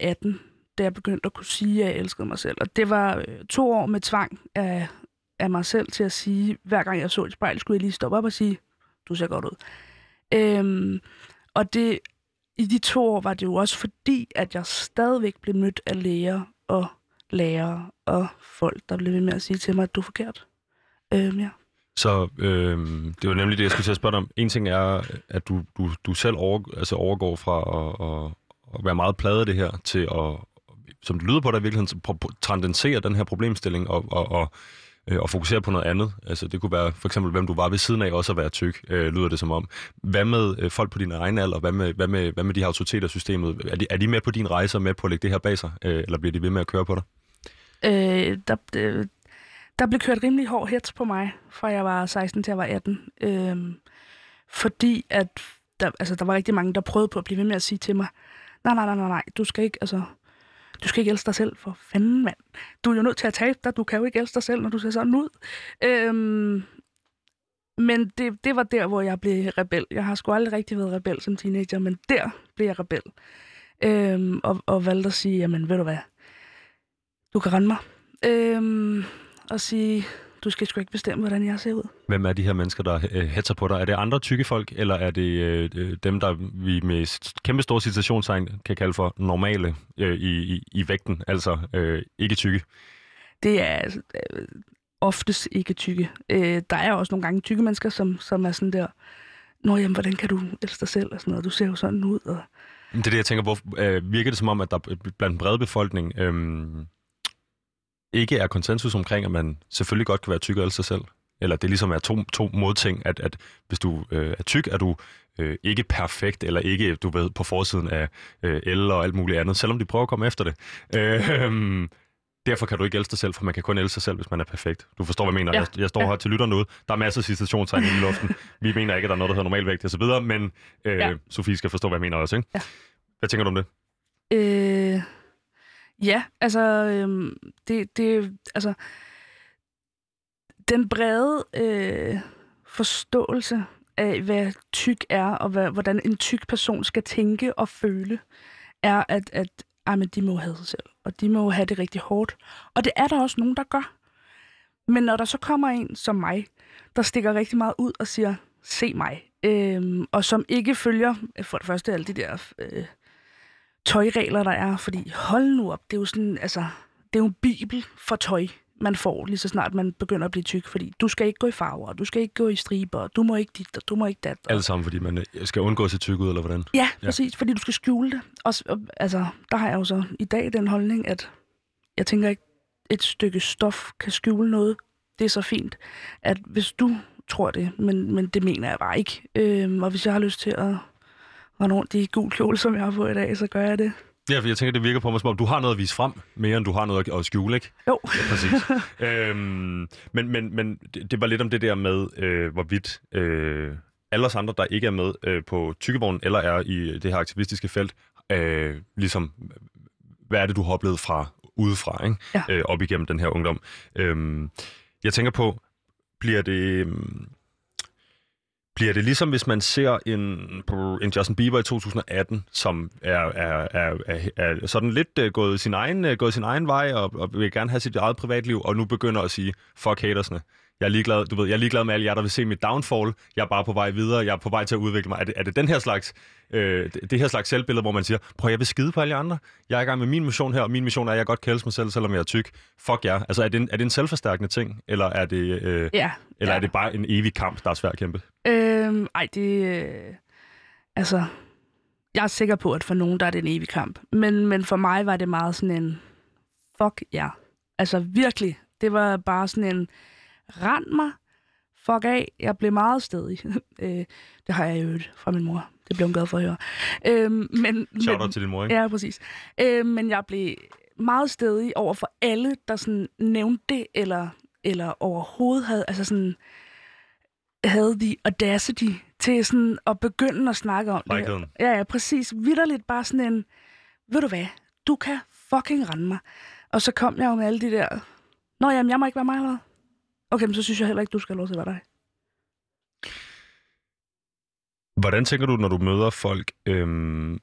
18, da jeg begyndte at kunne sige, at jeg elskede mig selv. Og det var øh, to år med tvang af, af mig selv til at sige, hver gang jeg så et spejl, skulle jeg lige stoppe op og sige, du ser godt ud. Øhm, og det, i de to år var det jo også fordi, at jeg stadigvæk blev mødt af læger og lærere og folk, der blev ved med at sige til mig, at du er forkert. Øhm, ja. Så øh, det var nemlig det, jeg skulle til at spørge dig om. En ting er, at du, du, du selv over, altså overgår fra at, at, at være meget pladet af det her, til at, som det lyder på dig i virkeligheden, tendenserer den her problemstilling og, og, og, øh, og fokusere på noget andet. Altså det kunne være for eksempel, hvem du var ved siden af, også at være tyk, øh, lyder det som om. Hvad med øh, folk på din egen alder? Hvad med, hvad med, hvad med de her autoriteter systemet? Er de, er de med på din rejse og med på at lægge det her bag sig? Øh, eller bliver de ved med at køre på dig? Øh, der, det, der blev kørt rimelig hård hets på mig, fra jeg var 16 til jeg var 18. Øh, fordi at der, altså, der var rigtig mange, der prøvede på at blive ved med at sige til mig, nej, nej, nej, nej, nej, du skal ikke, altså, du skal ikke elske dig selv, for fanden, mand. Du er jo nødt til at tabe dig, du kan jo ikke elske dig selv, når du ser sådan ud. Øhm, men det, det var der, hvor jeg blev rebel. Jeg har sgu aldrig rigtig været rebel som teenager, men der blev jeg rebel. Øhm, og, og valgte at sige, jamen ved du hvad, du kan rende mig. Øhm, og sige, du skal sgu ikke bestemme, hvordan jeg ser ud. Hvem er de her mennesker, der øh, hætter på dig? Er det andre tykke folk, eller er det øh, øh dem, der vi med kæmpe store situationstegn kan kalde for normale øh, i, i, i vægten, altså øh, ikke tykke? Det er øh, oftest ikke tykke. Øh, der er også nogle gange tykke mennesker, som, som er sådan der, Nå jamen, hvordan kan du elske dig selv? Og sådan noget. Du ser jo sådan ud. Og... Det er det, jeg tænker på. Øh, virker det som om, at der blandt brede befolkning... Øh, ikke er konsensus omkring, at man selvfølgelig godt kan være tyk af sig selv. Eller det ligesom er to, to modting, at, at hvis du øh, er tyk, er du øh, ikke perfekt, eller ikke, du ved, på forsiden af øh, L og alt muligt andet, selvom de prøver at komme efter det. Øh, derfor kan du ikke elske dig selv, for man kan kun elske sig selv, hvis man er perfekt. Du forstår, hvad jeg mener. Ja. Jeg, jeg står Ja. her til lytterne ud. Der er masser af citationstegn i luften. Vi mener ikke, at der er noget, der hedder normalvægt og så videre, men øh, Ja. Sofie skal forstå, hvad jeg mener også. Ikke? Ja. Hvad tænker du om det? Øh, ja, altså, øhm, det, det, altså, den brede øh, forståelse af, hvad tyk er, og hvad, hvordan en tyk person skal tænke og føle, er, at, at ej, men de må have sig selv, og de må have det rigtig hårdt. Og det er der også nogen, der gør. Men når der så kommer en som mig, der stikker rigtig meget ud og siger, se mig, øhm, og som ikke følger, for det første alle de der øh, tøjregler, der er, fordi hold nu op, det er jo sådan, altså, det er jo en bibel for tøj, man får, lige så snart man begynder at blive tyk, fordi du skal ikke gå i farver, du skal ikke gå i striber, du må ikke dit, og du må ikke dat. Og... Alt sammen, fordi man øh, skal undgå at se tyk ud, eller hvordan? Ja, Ja. præcis, fordi du skal skjule det. Og, og, altså, der har jeg jo så i dag den holdning, at jeg tænker ikke, et stykke stof kan skjule noget. Det er så fint, at hvis du tror det, men, men det mener jeg bare ikke. Øhm, og hvis jeg har lyst til at rende rundt i gul kjole, som jeg har på i dag, så gør jeg det. Ja, for jeg tænker, det virker på mig som om, du har noget at vise frem, mere end du har noget at- skjule, ikke? Jo. Ja, præcis. *laughs* øhm, men men, men det, det var lidt om det der med, øh, hvorvidt øh, alle os andre, der ikke er med øh, på tykkevognen, eller er i det her aktivistiske felt, øh, ligesom, hvad er det, du har oplevet fra udefra, ikke? Ja. Øh, op igennem den her ungdom. Øhm, jeg tænker på, bliver det... øhm, bliver det ligesom, hvis man ser en, en Justin Bieber i 2018, som er, er, er, er, er sådan lidt uh, gået, sin egen, uh, gået sin egen vej og, og vil gerne have sit eget privatliv, og nu begynder at sige, fuck hatersne. Jeg er, ligeglad, du ved, jeg er ligeglad med alle jer, der vil se mit downfall. Jeg er bare på vej videre. Jeg er på vej til at udvikle mig. Er det, er det den her slags, øh, det- her slags selvbillede, hvor man siger, prøv jeg vil skide på alle jer andre. Jeg er i gang med min mission her, og min mission er, at jeg godt elske mig selv, selvom jeg er tyk. Fuck jer. Altså, er det en, er det en selvforstærkende ting, eller er det, øh, Ja. eller ja. er det bare en evig kamp, der er svær at kæmpe? Øhm, ej, det... Øh, altså, jeg er sikker på, at for nogen, der er det en evig kamp. Men, men for mig var det meget sådan en... Fuck ja. Yeah. Altså, virkelig. Det var bare sådan en... Rend mig. Fuck af. Jeg blev meget stedig. *laughs* øh, det har jeg jo fra min mor. Det blev hun glad for at høre. Øhm, men, Shout men, til din mor, ikke? Ja, præcis. Øh, men jeg blev meget stedig over for alle, der sådan nævnte det, eller, eller overhovedet havde, altså sådan, havde the audacity til sådan at begynde at snakke om det. Frækheden. Ja, ja, præcis. Vitterligt bare sådan en, ved du hvad, du kan fucking rende mig. Og så kom jeg jo med alle de der, nå jamen, jeg må ikke være mig eller? Okay, men så synes jeg heller ikke, du skal have lov til at være dig. Hvordan tænker du, når du møder folk, øhm,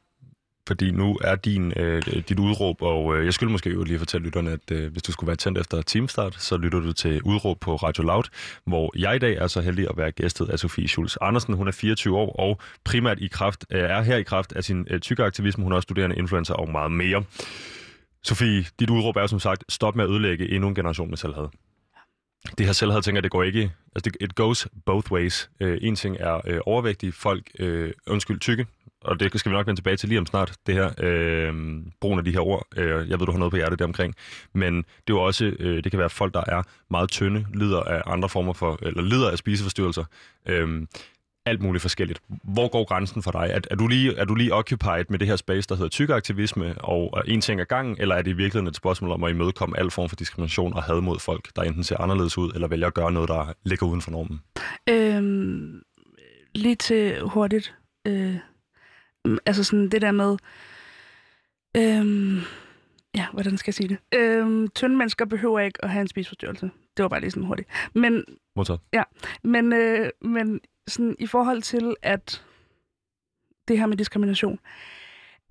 fordi nu er din, øh, dit udråb, og øh, jeg skulle måske jo lige fortælle lytterne, at øh, hvis du skulle være tændt efter teamstart, så lytter du til udråb på Radio Loud, hvor jeg i dag er så heldig at være gæstet af Sofie Schulz Andersen. Hun er 24 år og primært i kraft, øh, er her i kraft af sin øh, tykke aktivisme. Hun er også studerende influencer og meget mere. Sofie, dit udråb er jo som sagt, stop med at ødelægge endnu en generation med selvhed. Det her selvhed, tænker det går ikke... Altså, det, it goes both ways. Øh, en ting er øh, overvægtige folk, øh, undskyld, tykke, og det skal vi nok vende tilbage til lige om snart, det her, øh, brugen af de her ord. Øh, jeg ved, du har noget på hjertet deromkring. Men det er jo også, øh, det kan være folk, der er meget tynde, lider af andre former for, eller lider af spiseforstyrrelser. Øh, alt muligt forskelligt. Hvor går grænsen for dig? Er, er, du lige, er du lige occupied med det her space, der hedder tykkeaktivisme, og en ting ad gangen, eller er det i virkeligheden et spørgsmål om at imødekomme al form for diskrimination og had mod folk, der enten ser anderledes ud, eller vælger at gøre noget, der ligger uden for normen? Øhm, lige til hurtigt. Øh, mm, altså sådan det der med... Øhm, ja, hvordan skal jeg sige det? Øhm, tynde mennesker behøver ikke at have en spiseforstyrrelse. Det var bare lige sådan hurtigt. Men, Modtaget. men, øh, men sådan i forhold til, at det her med diskrimination.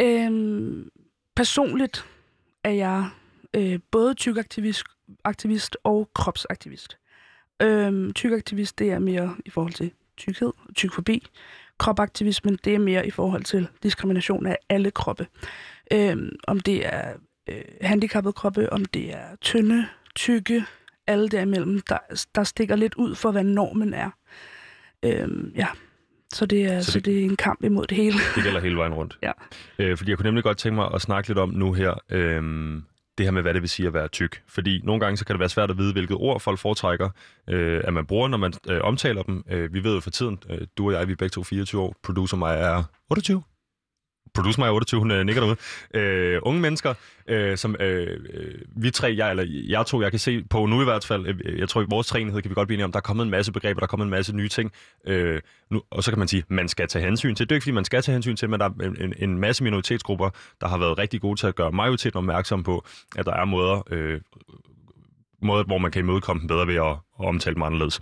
Øhm, personligt er jeg øh, både tykaktivist aktivist og kropsaktivist. Øhm, tykaktivist, det er mere i forhold til tykkhed, tykfobi. Kropaktivismen, det er mere i forhold til diskrimination af alle kroppe. Øhm, om det er øh, handicappede kroppe, om det er tynde, tykke, alle derimellem, der, der stikker lidt ud for, hvad normen er. Øhm, ja, så det, er, Så det... så det er en kamp imod det hele. Det gælder hele vejen rundt. Ja. Øh, fordi jeg kunne nemlig godt tænke mig at snakke lidt om nu her, øh, det her med, hvad det vil sige at være tyk. Fordi nogle gange så kan det være svært at vide, hvilket ord folk foretrækker, øh, at man bruger, når man øh, omtaler dem. Øh, vi ved jo for tiden, øh, du og jeg, vi er begge to 24 år, producer mig er 28 producer mig 28, hun øh, nikker derude. Øh, unge mennesker, øh, som øh, øh, vi tre, jeg, eller jeg to, jeg kan se på nu i hvert fald, øh, jeg tror i vores træenhed kan vi godt blive enige om, der er kommet en masse begreber, der er kommet en masse nye ting, øh, nu, og så kan man sige, man skal tage hensyn til. Det er ikke fordi, man skal tage hensyn til, men der er en, en masse minoritetsgrupper, der har været rigtig gode til at gøre majoriteten opmærksom på, at der er måder, øh, måder hvor man kan imødekomme dem bedre ved at, at omtale dem anderledes.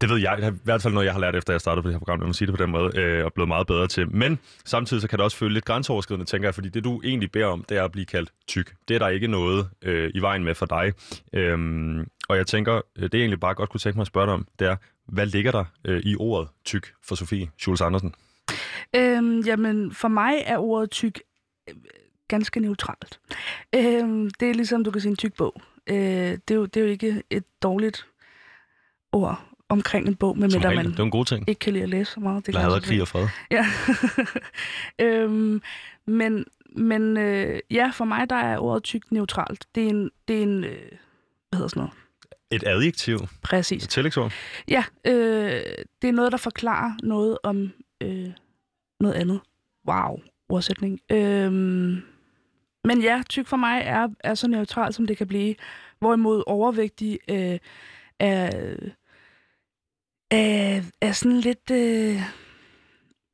Det ved jeg. Det er i hvert fald noget, jeg har lært efter, jeg startede på det her program, når man sige det på den måde, øh, og blevet meget bedre til. Men samtidig så kan det også føle lidt grænseoverskridende, tænker jeg, fordi det du egentlig beder om, det er at blive kaldt tyk. Det er der ikke noget øh, i vejen med for dig. Øhm, og jeg tænker, øh, det jeg egentlig bare godt kunne tænke mig at spørge dig om, det er, hvad ligger der øh, i ordet tyk for Sofie Schulz Andersen? Øhm, jamen, for mig er ordet tyk øh, ganske neutralt. Øhm, det er ligesom, du kan sige en tyk bog. Øh, det, er jo, det er jo ikke et dårligt ord omkring en bog, med Som man det er en god ting. ikke kan lide at læse så meget. Det Der kan jeg havde så krig og fred. *laughs* Ja. øhm, men men øh, ja, for mig der er ordet tyk neutralt. Det er en, det er en øh, hvad hedder sådan noget? Et adjektiv. Præcis. Et tillægsord. Ja, øh, det er noget, der forklarer noget om øh, noget andet. Wow, ordsætning. Øhm, men ja, tyk for mig er, er så neutralt, som det kan blive. Hvorimod overvægtig øh, er, er, er sådan lidt... Øh,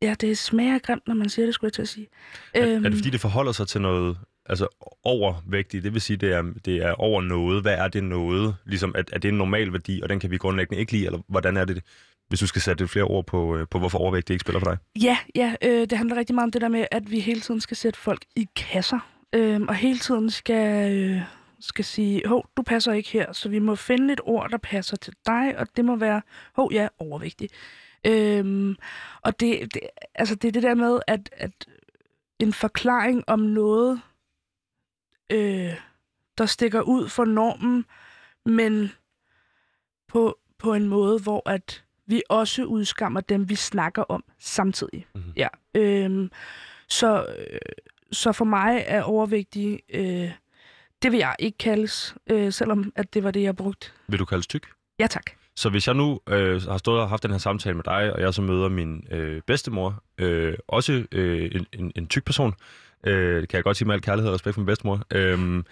ja, det smager grimt, når man siger det, skulle jeg til at sige. Er, er det fordi, det forholder sig til noget altså overvægtigt? Det vil sige, det er, det er over noget. Hvad er det noget? Ligesom, at, er det en normal værdi, og den kan vi grundlæggende ikke lide? Eller hvordan er det, hvis du skal sætte lidt flere ord på, øh, på hvorfor overvægt ikke spiller for dig? Ja, ja øh, det handler rigtig meget om det der med, at vi hele tiden skal sætte folk i kasser. Øh, og hele tiden skal, øh, skal sige, hov, du passer ikke her, så vi må finde et ord, der passer til dig, og det må være, hov, ja, overvægtig. Øhm, og det, det, altså det er det der med, at, at en forklaring om noget, øh, der stikker ud for normen, men på, på en måde, hvor at vi også udskammer dem, vi snakker om samtidig. Mhm. Ja. Øhm, så, øh, så for mig er overvægtig, øh, det vil jeg ikke kaldes, øh, selvom at det var det, jeg brugte. Vil du kaldes tyk? Ja tak. Så hvis jeg nu øh, har stået og haft den her samtale med dig, og jeg så møder min øh, bedstemor, øh, også øh, en, en, en tyk person, øh, det kan jeg godt sige med al kærlighed og respekt for min bedstemor, øh,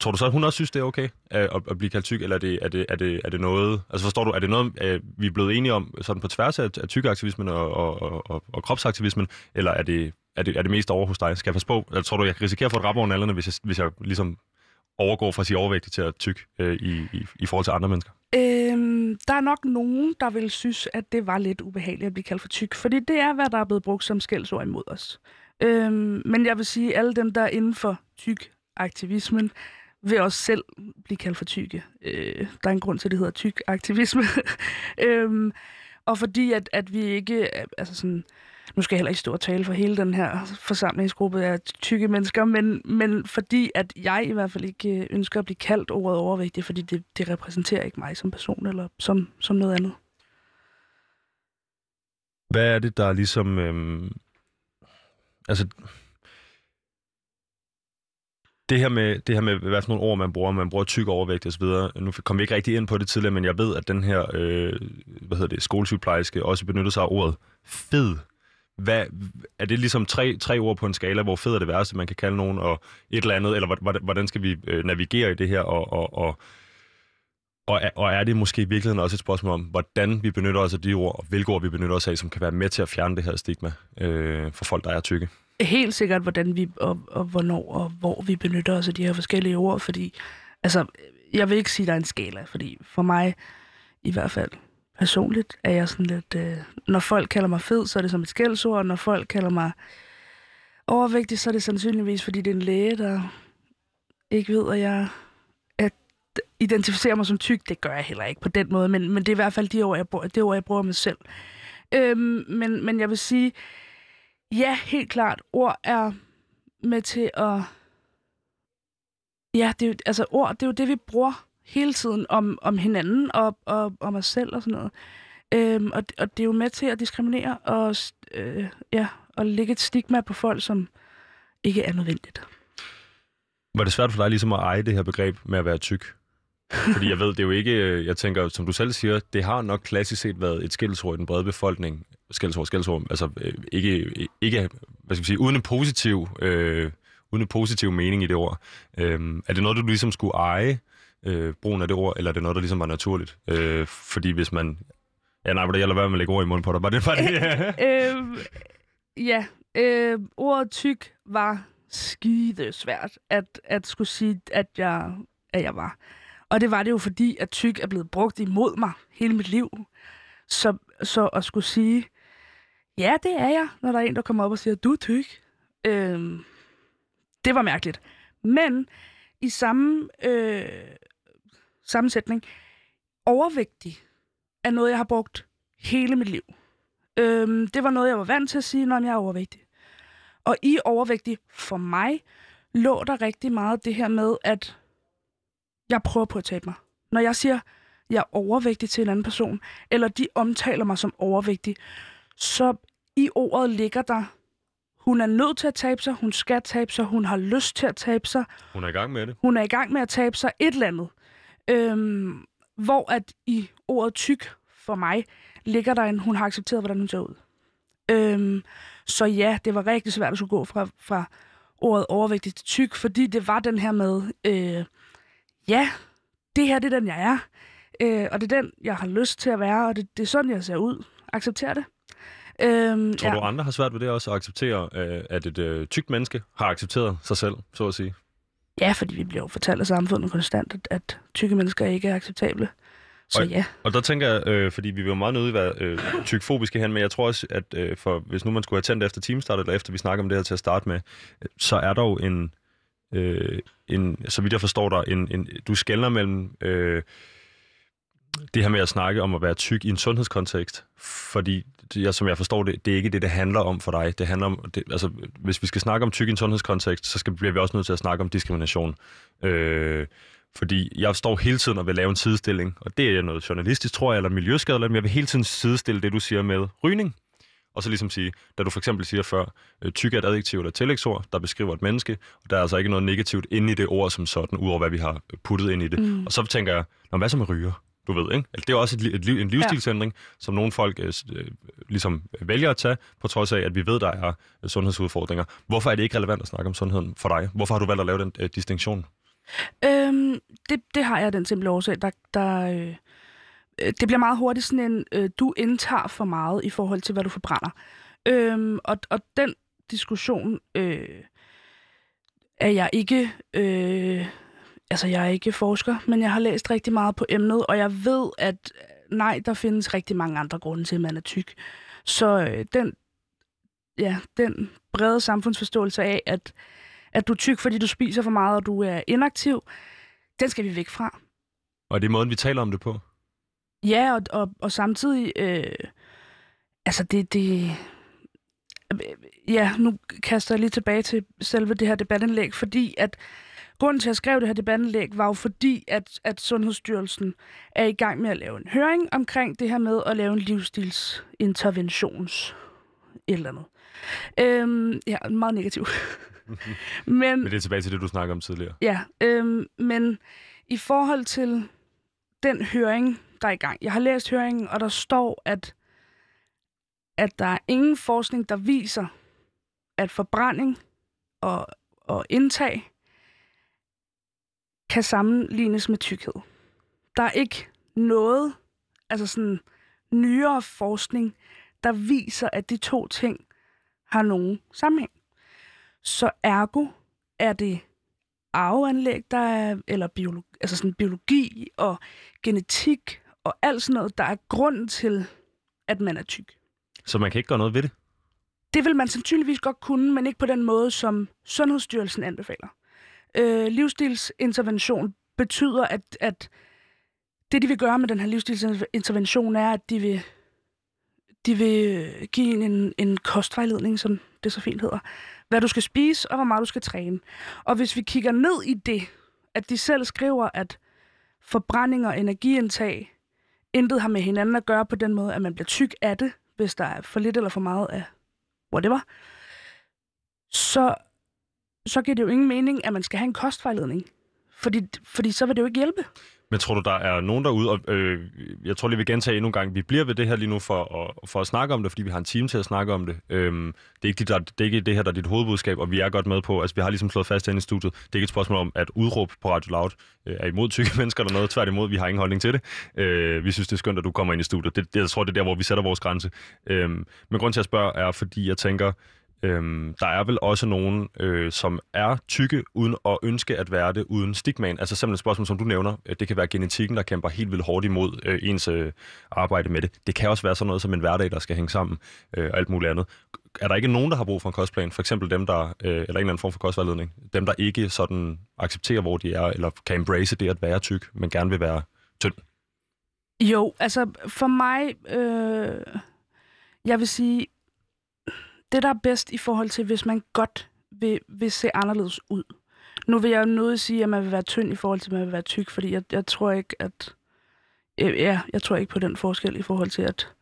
tror du så, at hun også synes, det er okay at, at blive kaldt tyk, eller er det, er det, er det, er det noget, altså forstår du, er det noget, øh, vi er blevet enige om sådan på tværs af, af tykkeaktivismen og, og, og, og, og kropsaktivismen, eller er det, er, det, er det mest over hos dig? Skal jeg passe på? Eller tror du, jeg kan risikere at få et rap over nallerne, hvis jeg, hvis jeg ligesom overgår fra at sige overvægtig til at tyk øh, i, i, i forhold til andre mennesker? Øhm, der er nok nogen, der vil synes, at det var lidt ubehageligt at blive kaldt for tyk, fordi det er, hvad der er blevet brugt som skældsord imod os. Øhm, men jeg vil sige, at alle dem, der er inden for tyk-aktivismen, vil også selv blive kaldt for tykke. Øh, der er en grund til, at det hedder tyk-aktivisme. *laughs* øhm, og fordi at, at vi ikke, altså sådan, nu skal jeg heller ikke stå og tale for hele den her forsamlingsgruppe af tykke mennesker, men, men fordi at jeg i hvert fald ikke øh, ønsker at blive kaldt ordet overvægtig, fordi det, det repræsenterer ikke mig som person eller som, som noget andet. Hvad er det, der ligesom... Øhm, altså... Det her, med, det her med, hvad for nogle ord man bruger, man bruger tyk overvægt og så videre. Nu kom vi ikke rigtig ind på det tidligere, men jeg ved, at den her øh, hvad hedder det, skolesygeplejerske også benyttede sig af ordet fed. Hvad, er det ligesom tre, tre ord på en skala, hvor fed er det værste, man kan kalde nogen, og et eller andet, eller hvordan- hvordan skal vi øh, navigere i det her, og, og, og, og, er, og er det måske i virkeligheden også et spørgsmål om, hvordan vi benytter os af de ord, og hvilke ord vi benytter os af, som kan være med til at fjerne det her stigma øh, for folk, der er tykke? Helt sikkert, hvordan vi, og, og hvornår og hvor vi benytter os af de her forskellige ord, fordi, altså, jeg vil ikke sige, at der er en skala, fordi for mig, i hvert fald personligt, er jeg sådan lidt, øh, når folk kalder mig fed, så er det som et skældsord, og når folk kalder mig overvægtig, så er det sandsynligvis, fordi det er en læge, der ikke ved, at jeg at identificerer mig som tyk. Det gør jeg heller ikke på den måde, men, men det er i hvert fald de ord, jeg bruger, det ord, jeg bruger mig selv. Øhm, men, men jeg vil sige, Ja, helt klart. Ord er med til at... Ja, det er jo, altså ord, det er jo det, vi bruger hele tiden om, om hinanden og, og om os selv og sådan noget. Øhm, og, og det er jo med til at diskriminere og, øh, ja, og lægge et stigma på folk, som ikke er nødvendigt. Var det svært for dig ligesom at eje det her begreb med at være tyk? Fordi jeg ved, det er jo ikke, øh, jeg tænker, som du selv siger, det har nok klassisk set været et skældsord i den brede befolkning. Skældsord, skældsord, altså øh, ikke, ikke hvad skal vi sige, uden en positiv, øh, uden en positiv mening i det ord. Øh, er det noget, du ligesom skulle eje, øh, brugen af det ord, eller er det noget, der ligesom var naturligt? Øh, fordi hvis man... Ja, nej, jeg gælder være med at lægge ord i munden på dig. Var det bare det? *laughs* øh, ja, øh, ordet tyk var skide svært at, at skulle sige, at jeg, at jeg var. Og det var det jo fordi, at tyk er blevet brugt imod mig hele mit liv. Så, så at skulle sige, ja, det er jeg, når der er en, der kommer op og siger, du er tyk. Øh, det var mærkeligt. Men i samme øh, sammensætning, overvægtig er noget, jeg har brugt hele mit liv. Øhm, det var noget, jeg var vant til at sige, når jeg er overvægtig. Og i overvægtig, for mig, lå der rigtig meget det her med, at jeg prøver på at tabe mig. Når jeg siger, jeg er overvægtig til en anden person, eller de omtaler mig som overvægtig, så i ordet ligger der, hun er nødt til at tabe sig, hun skal tabe sig, hun har lyst til at tabe sig. Hun er i gang med det. Hun er i gang med at tabe sig et eller andet. Øhm, hvor at i ordet tyk for mig ligger der en, hun har accepteret, hvordan hun ser ud. Øhm, så ja, det var rigtig svært at skulle gå fra, fra ordet overvægtig til tyk, fordi det var den her med, øh, ja, det her det er den, jeg er, øh, og det er den, jeg har lyst til at være, og det, det er sådan, jeg ser ud. Accepter det. Øhm, Tror ja. du, andre har svært ved det også at acceptere, øh, at et øh, tykt menneske har accepteret sig selv, så at sige? Ja, fordi vi bliver jo fortalt af samfundet konstant, at, at tykke mennesker ikke er acceptable. Så og, ja. Og der tænker jeg, øh, fordi vi vil jo meget nødig være øh, tykfobiske hen, men jeg tror også, at øh, for, hvis nu man skulle have tændt efter teamstart, eller efter vi snakker om det her til at starte med, øh, så er der jo en, øh, en så vidt jeg forstår der, en, en, du skældner mellem øh, det her med at snakke om at være tyk i en sundhedskontekst, fordi jeg, som jeg forstår det, det er ikke det, det handler om for dig. Det handler om, det, altså, hvis vi skal snakke om tyk i en sundhedskontekst, så skal, bliver vi også nødt til at snakke om diskrimination. Øh, fordi jeg står hele tiden og vil lave en sidestilling, og det er noget journalistisk, tror jeg, eller miljøskadeligt, men jeg vil hele tiden sidestille det, du siger med rygning. Og så ligesom sige, da du for eksempel siger før, øh, tyk er et adjektiv eller tillægsord, der beskriver et menneske, og der er altså ikke noget negativt inde i det ord som sådan, udover hvad vi har puttet ind i det. Mm. Og så tænker jeg, hvad så med ryger? Du ved, ikke? Altså, det er også et, et, en livsstilsændring, ja. som nogle folk øh, øh, ligesom vælger at tage, på trods af, at vi ved, der er øh, sundhedsudfordringer. Hvorfor er det ikke relevant at snakke om sundheden for dig? Hvorfor har du valgt at lave den øh, distinktion? Øhm, det, det har jeg den simple årsag. Der, der, øh, det bliver meget hurtigt sådan en, øh, du indtager for meget i forhold til, hvad du forbrænder. Øhm, og, og den diskussion øh, er jeg ikke... Øh, altså, jeg er ikke forsker, men jeg har læst rigtig meget på emnet, og jeg ved, at nej, der findes rigtig mange andre grunde til, at man er tyk. Så øh, den, ja, den brede samfundsforståelse af, at at du er tyk, fordi du spiser for meget, og du er inaktiv, den skal vi væk fra. Og det er måden, vi taler om det på? Ja, og, og, og samtidig, øh, altså det, det, ja, nu kaster jeg lige tilbage til selve det her debatindlæg, fordi at grunden til, at jeg skrev det her debatindlæg, var jo fordi, at, at Sundhedsstyrelsen er i gang med at lave en høring omkring det her med at lave en livsstilsinterventions et eller andet. Øhm, ja, meget negativt. *laughs* men, men det er tilbage til det, du snakker om tidligere. Ja, øhm, men i forhold til den høring, der er i gang. Jeg har læst høringen, og der står, at, at der er ingen forskning, der viser, at forbrænding og, og indtag kan sammenlignes med tykkhed. Der er ikke noget, altså sådan nyere forskning, der viser, at de to ting har nogen sammenhæng. Så ergo er det arveanlæg, der er, eller biologi, altså sådan biologi og genetik og alt sådan noget, der er grunden til, at man er tyk. Så man kan ikke gøre noget ved det? Det vil man sandsynligvis godt kunne, men ikke på den måde, som Sundhedsstyrelsen anbefaler. Øh, livsstilsintervention betyder, at, at det, de vil gøre med den her livsstilsintervention, er, at de vil, de vil give en, en kostvejledning, som det så fint hedder, hvad du skal spise og hvor meget du skal træne. Og hvis vi kigger ned i det, at de selv skriver, at forbrænding og energiindtag intet har med hinanden at gøre på den måde, at man bliver tyk af det, hvis der er for lidt eller for meget af whatever, så, så giver det jo ingen mening, at man skal have en kostvejledning. Fordi, fordi så vil det jo ikke hjælpe. Men tror du, der er nogen derude, og øh, jeg tror lige, vi gentager endnu en gang, vi bliver ved det her lige nu for at, for at snakke om det, fordi vi har en time til at snakke om det. Øhm, det, er ikke det, der, det er ikke det her, der er dit hovedbudskab, og vi er godt med på, altså vi har ligesom slået fast herinde i studiet, det er ikke et spørgsmål om, at udråb på Radio Loud øh, er imod tykke *laughs* mennesker eller noget, tværtimod, vi har ingen holdning til det. Øh, vi synes, det er skønt, at du kommer ind i studiet. Det, det, jeg tror, det er der, hvor vi sætter vores grænse. Øhm, men grund til at spørge er, fordi jeg tænker, Øhm, der er vel også nogen, øh, som er tykke uden at ønske at være det uden stigmaen. Altså simpelthen et spørgsmål, som du nævner. Øh, det kan være genetikken, der kæmper helt vildt hårdt imod øh, ens øh, arbejde med det. Det kan også være sådan noget som en hverdag, der skal hænge sammen øh, og alt muligt andet. Er der ikke nogen, der har brug for en kostplan? For eksempel dem, der, øh, eller en eller anden form for kostvejledning. Dem, der ikke sådan accepterer, hvor de er, eller kan embrace det at være tyk, men gerne vil være tynd. Jo, altså for mig, øh, jeg vil sige, det, der er bedst i forhold til, hvis man godt vil, vil se anderledes ud. Nu vil jeg nødt sige, at man vil være tynd i forhold til, at man vil være tyk, fordi jeg, jeg tror ikke, at... Ja, jeg tror ikke på den forskel i forhold til, at,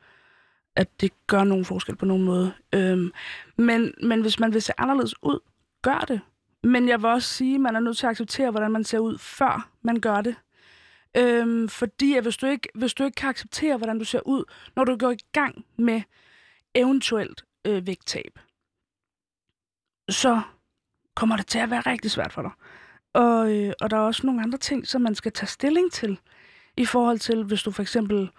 at det gør nogen forskel på nogen måde. Øhm, men, men hvis man vil se anderledes ud, gør det. Men jeg vil også sige, at man er nødt til at acceptere, hvordan man ser ud, før man gør det. Øhm, fordi at hvis, du ikke, hvis du ikke kan acceptere, hvordan du ser ud, når du går i gang med eventuelt øh, vægttab, så kommer det til at være rigtig svært for dig. Og, øh, og der er også nogle andre ting, som man skal tage stilling til, i forhold til, hvis du for eksempel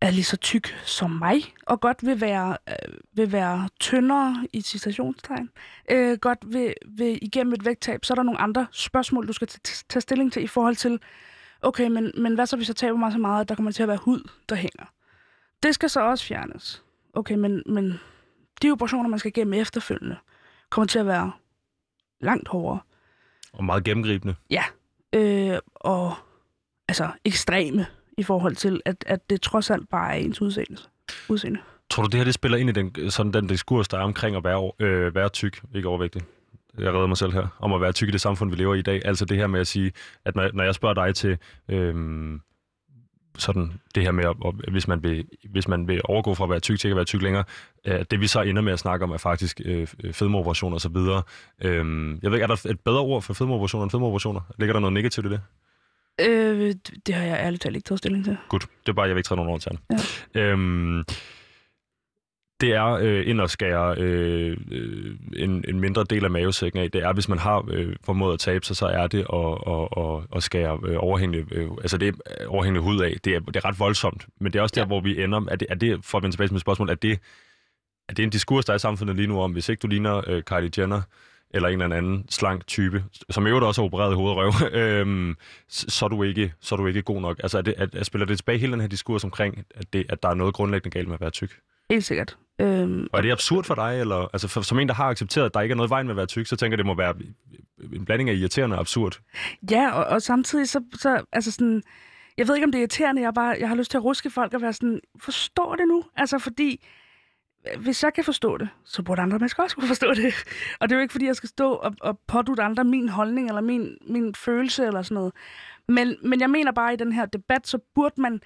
er lige så tyk som mig, og godt vil være, øh, vil være tyndere i citationstegn, øh, godt vil, vil igennem et vægttab, så er der nogle andre spørgsmål, du skal tage stilling til i forhold til, okay, men, men hvad så hvis jeg taber mig så meget, at der kommer til at være hud, der hænger? Det skal så også fjernes. Okay, men, men de operationer, man skal igennem efterfølgende, kommer til at være langt hårdere. Og meget gennemgribende. Ja, øh, og altså ekstreme i forhold til, at, at det trods alt bare er ens udseende. udseende. Tror du, det her det spiller ind i den, sådan den diskurs, der er omkring at være, øh, være tyk, ikke overvægtig? Jeg redder mig selv her, om at være tyk i det samfund, vi lever i i dag. Altså det her med at sige, at når, når jeg spørger dig til, øh, sådan det her med, at, at hvis, man vil, hvis man vil overgå fra at være tyk til at være tyk længere, øh, det vi så ender med at snakke om er faktisk øh, fedmeoperationer og så videre. Øh, jeg ved ikke, er der et bedre ord for fedmeoperationer end fedmeoperationer? Ligger der noget negativt i det? Øh, det har jeg ærligt talt ikke taget stilling til. Godt. Det er bare, jeg vil ikke træde nogen over til ja. øhm, det er øh, ind at skære øh, øh, en, en mindre del af mavesækken af. Det er, hvis man har øh, formået at tabe sig, så er det at, at, at, at skære øh, overhængende, øh, altså det er overhængende hud af. Det er, det er ret voldsomt, men det er også der, ja. hvor vi ender. Er det, er det, for at vende tilbage til mit spørgsmål, er det, er det en diskurs, der er i samfundet lige nu om, hvis ikke du ligner øh, Kylie Jenner, eller en eller anden slank type, som jo også er opereret i hovedrøv, *laughs* øhm, så, er du ikke, så er du ikke god nok. Altså, er det, at, at spiller det tilbage hele den her diskurs omkring, at, det, at der er noget grundlæggende galt med at være tyk? Helt sikkert. Øhm, og er det absurd for dig? Eller, altså for, som en, der har accepteret, at der ikke er noget vejen med at være tyk, så tænker jeg, det må være en blanding af irriterende og absurd. Ja, og, og samtidig så, så altså sådan, jeg ved ikke, om det er irriterende, jeg, bare, jeg har lyst til at ruske folk og være sådan, forstår det nu? Altså fordi, hvis jeg kan forstå det, så burde andre mennesker også kunne forstå det. *laughs* Og det er jo ikke, fordi jeg skal stå og, og pådute andre min holdning eller min, min følelse eller sådan noget. Men, men jeg mener bare, i den her debat, så burde man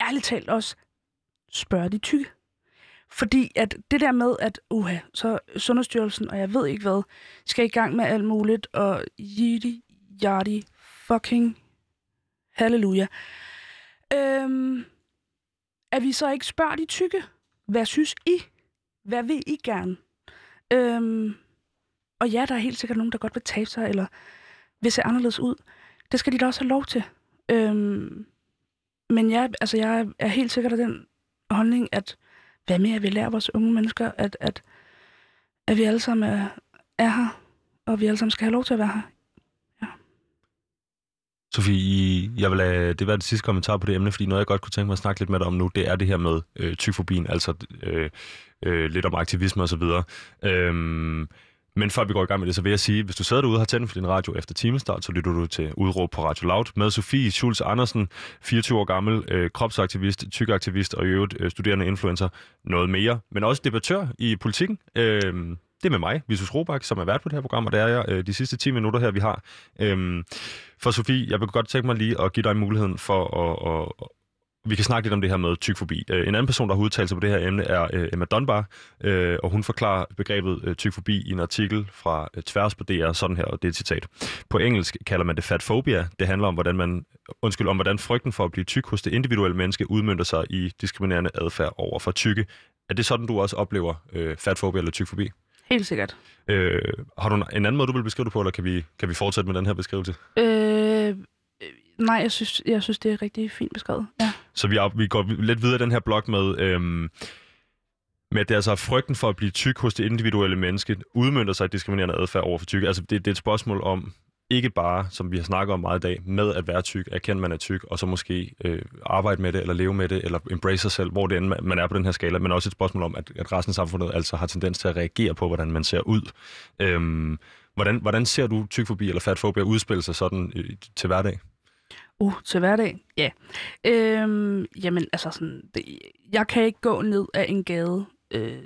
ærligt talt også spørge de tykke. Fordi at det der med, at uha, så Sundhedsstyrelsen, og jeg ved ikke hvad, skal i gang med alt muligt, og yidi, yadi, fucking halleluja. Øhm, at vi så ikke spørger de tykke, hvad synes I? Hvad vil I gerne? Øhm, og ja, der er helt sikkert nogen, der godt vil tabe sig, eller vil se anderledes ud. Det skal de da også have lov til. Øhm, men jeg, altså, jeg er helt sikkert af den holdning, at hvad med, at vi lærer vores unge mennesker, at, at, at vi alle sammen er, er her, og vi alle sammen skal have lov til at være her. Ja. Sofie, jeg vil lade det være det sidste kommentar på det emne, fordi noget, jeg godt kunne tænke mig at snakke lidt med dig om nu, det er det her med øh, tykfobien, altså øh, øh, lidt om aktivisme osv. Øhm, men før vi går i gang med det, så vil jeg sige, hvis du sidder derude og har tændt for din radio efter timestart, så lytter du til Udråb på Radio Loud med Sofie Schulz Andersen, 24 år gammel, øh, kropsaktivist, tykaktivist og i øvrigt øh, studerende influencer, noget mere, men også debattør i politikken. Øh, det er med mig, Visus Robak, som er vært på det her program, og det er jeg øh, de sidste 10 minutter her, vi har. Øh, for Sofie, jeg vil godt tænke mig lige at give dig muligheden for at, at vi kan snakke lidt om det her med tykfobi. Øh, en anden person, der har udtalt sig på det her emne, er øh, Emma Dunbar, øh, og hun forklarer begrebet tykfobi i en artikel fra Tværs på DR, sådan her, og det er et citat. På engelsk kalder man det fatfobia. Det handler om, hvordan man, undskyld, om hvordan frygten for at blive tyk hos det individuelle menneske udmyndter sig i diskriminerende adfærd over for tykke. Er det sådan, du også oplever øh, fatfobia eller tykfobi? Helt sikkert. Øh, har du en anden måde, du vil beskrive det på, eller kan vi, kan vi fortsætte med den her beskrivelse? Øh, nej, jeg synes, jeg synes, det er rigtig fint beskrevet. Ja. Så vi, er, vi går lidt videre i den her blok med, øhm, med at det altså er altså frygten for at blive tyk hos det individuelle menneske, udmyndter sig i diskriminerende adfærd over for tykke. Altså det, det er et spørgsmål om, ikke bare, som vi har snakket om meget i dag, med at være tyk, erkende, man er tyk, og så måske øh, arbejde med det, eller leve med det, eller embrace sig selv, hvor det end man er på den her skala, men også et spørgsmål om, at, at resten af samfundet altså har tendens til at reagere på, hvordan man ser ud. Øhm, hvordan, hvordan ser du tykfobi eller fatfobia udspille sig sådan øh, til hverdag? Uh, til hverdag? Ja. Øhm, jamen, altså sådan, det, jeg kan ikke gå ned af en gade øh,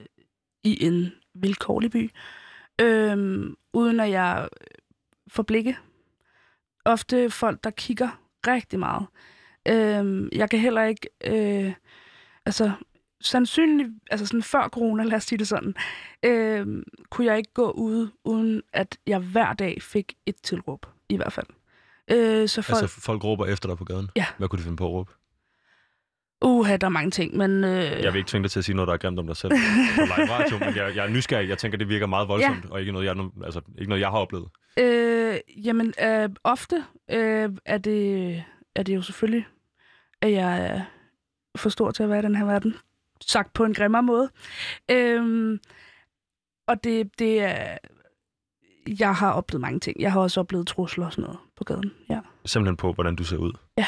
i en vilkårlig by, øh, uden at jeg øh, får blikke. Ofte folk, der kigger rigtig meget. Øh, jeg kan heller ikke, øh, altså sandsynligt, altså sådan før corona, *laughs* lad os sige det sådan, øh, kunne jeg ikke gå ude, uden at jeg hver dag fik et tilråb, i hvert fald. Øh, så folk... Altså folk råber efter dig på gaden? Ja. Hvad kunne de finde på at råbe? Uha, der er mange ting, men... Øh... Jeg vil ikke tvinge dig til at sige noget, der er grimt om dig selv *laughs* radio, men jeg, jeg er nysgerrig. Jeg tænker, det virker meget voldsomt, ja. og ikke noget, jeg, altså, ikke noget, jeg har oplevet. Øh, jamen, øh, ofte øh, er, det, er det jo selvfølgelig, at jeg er for stor til at være i den her verden. Sagt på en grimmere måde. Øh, og det, det er... Jeg har oplevet mange ting. Jeg har også oplevet trusler og sådan noget på gaden, ja. Simpelthen på, hvordan du ser ud? Ja.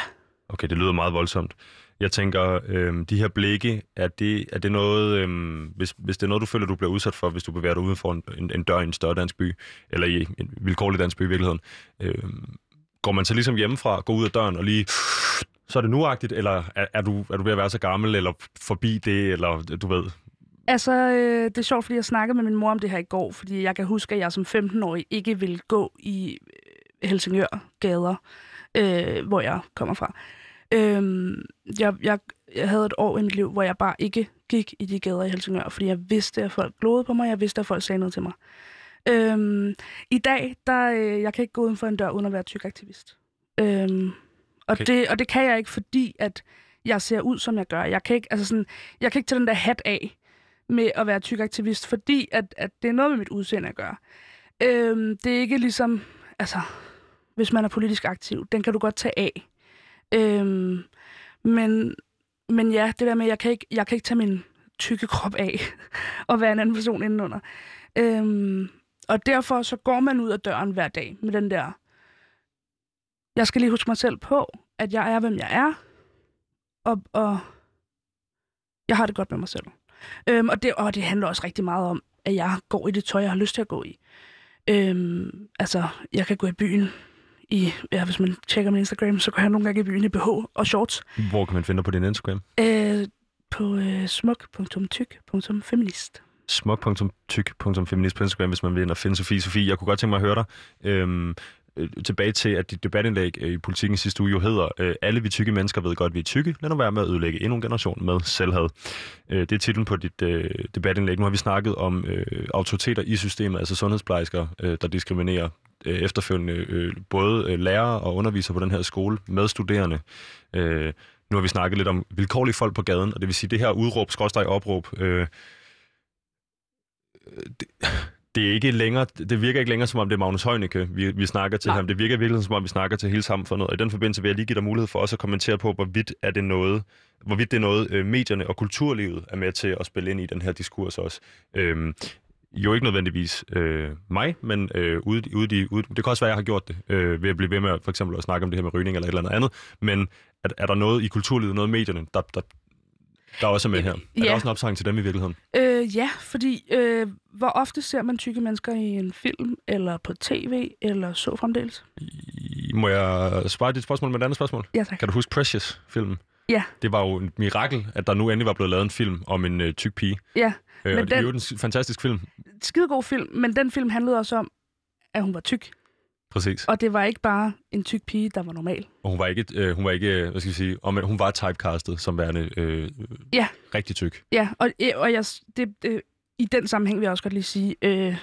Okay, det lyder meget voldsomt. Jeg tænker, øhm, de her blikke, er det, er det noget, øhm, hvis, hvis det er noget, du føler, du bliver udsat for, hvis du bevæger dig uden for en, en, en dør i en større dansk by, eller i en vilkårlig dansk by i virkeligheden, øhm, går man så ligesom hjemmefra, går ud af døren og lige, så er det nuagtigt, eller er, er, du, er du ved at være så gammel, eller forbi det, eller du ved? Altså, øh, det er sjovt, fordi jeg snakkede med min mor om det her i går, fordi jeg kan huske, at jeg som 15-årig ikke ville gå i øh, Helsingør gader, øh, hvor jeg kommer fra. Øhm, jeg, jeg, jeg havde et år i mit liv, hvor jeg bare ikke gik i de gader i Helsingør, fordi jeg vidste, at folk glodede på mig, jeg vidste, at folk sagde noget til mig. Øhm, I dag, der, øh, jeg kan ikke gå uden for en dør, uden at være tyk aktivist. Øhm, og, okay. det, og det kan jeg ikke, fordi at jeg ser ud, som jeg gør. Jeg kan ikke, altså sådan, jeg kan ikke tage den der hat af med at være tyk aktivist, fordi at, at det er noget med mit udseende at gøre. Øhm, det er ikke ligesom, altså, hvis man er politisk aktiv, den kan du godt tage af. Øhm, men, men ja, det der med, at jeg kan ikke, jeg kan ikke tage min tykke krop af *laughs* og være en anden person indenunder. Øhm, og derfor så går man ud af døren hver dag med den der, jeg skal lige huske mig selv på, at jeg er, hvem jeg er, og, og jeg har det godt med mig selv. Øhm, og, det, og det handler også rigtig meget om, at jeg går i det tøj, jeg har lyst til at gå i. Øhm, altså, jeg kan gå i byen i, ja, hvis man tjekker min Instagram, så går jeg nogle gange i byen i BH og shorts. Hvor kan man finde dig på din Instagram? Øh, på øh, smuk.tyk.feminist smuk.tyk.feminist på Instagram, hvis man vil ind og finde Sofie. Sofie, jeg kunne godt tænke mig at høre dig. Øhm, øh, tilbage til, at dit debatindlæg øh, i politikken sidste uge jo hedder, øh, alle vi tykke mennesker ved godt, vi er tykke. Lad nu være med at ødelægge endnu en generation med selvhed. Øh, det er titlen på dit øh, debatindlæg. Nu har vi snakket om øh, autoriteter i systemet, altså sundhedsplejersker, øh, der diskriminerer øh, efterfølgende øh, både øh, lærere og undervisere på den her skole med studerende. Øh, nu har vi snakket lidt om vilkårlige folk på gaden, og det vil sige, det her udråb, skråstrej opråb, øh, det, *laughs* det, er ikke længere, det virker ikke længere, som om det er Magnus Heunicke, vi, vi snakker til Nej. ham. Det virker virkelig, som om vi snakker til hele samfundet. Og i den forbindelse vil jeg lige give dig mulighed for også at kommentere på, hvorvidt, er det noget, hvorvidt det er noget, øh, medierne og kulturlivet er med til at spille ind i den her diskurs også. Øhm, jo ikke nødvendigvis øh, mig, men øh, ude, ude, ude, det kan også være, at jeg har gjort det, øh, ved at blive ved med for eksempel at snakke om det her med rygning eller et eller andet Men er, er der noget i kulturlivet, noget i medierne, der, der, der også er med her? Er ja. der også en opsang til dem i virkeligheden? Øh, ja, fordi øh, hvor ofte ser man tykke mennesker i en film, eller på tv, eller så fremdeles? I, må jeg svare dit spørgsmål med et andet spørgsmål? Ja, tak. Kan du huske Precious-filmen? Ja. Det var jo et mirakel, at der nu endelig var blevet lavet en film om en øh, tyk pige. Ja. Øh, men det er jo en fantastisk film. Skidegod film, men den film handlede også om, at hun var tyk. Præcis. Og det var ikke bare en tyk pige, der var normal. Og hun var ikke, øh, hun var ikke øh, hvad skal jeg sige, om, hun var typecastet som værende øh, Ja. rigtig tyk. Ja, og, øh, og jeg, det, det, i den sammenhæng vil jeg også godt lige sige, øh,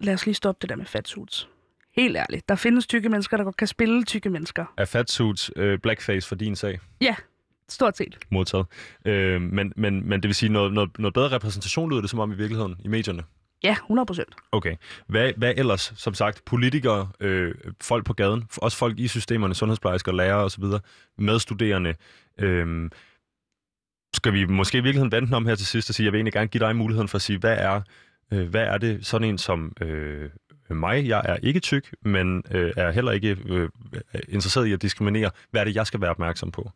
lad os lige stoppe det der med fatsuits. Helt ærligt. Der findes tykke mennesker, der godt kan spille tykke mennesker. Er fatsuits øh, blackface for din sag Stort set. modtaget? Øh, men, men, men det vil sige, noget, noget, noget bedre repræsentation lyder det som om i virkeligheden i medierne. Ja, 100 procent. Okay. Hvad, hvad ellers? Som sagt, politikere, øh, folk på gaden, også folk i systemerne, sundhedsplejersker, lærere osv., medstuderende. Øh, skal vi måske i virkeligheden vente om her til sidst og sige, jeg vil egentlig gerne give dig muligheden for at sige, hvad er, øh, hvad er det sådan en som øh, mig? Jeg er ikke tyk, men øh, er heller ikke øh, interesseret i at diskriminere. Hvad er det, jeg skal være opmærksom på?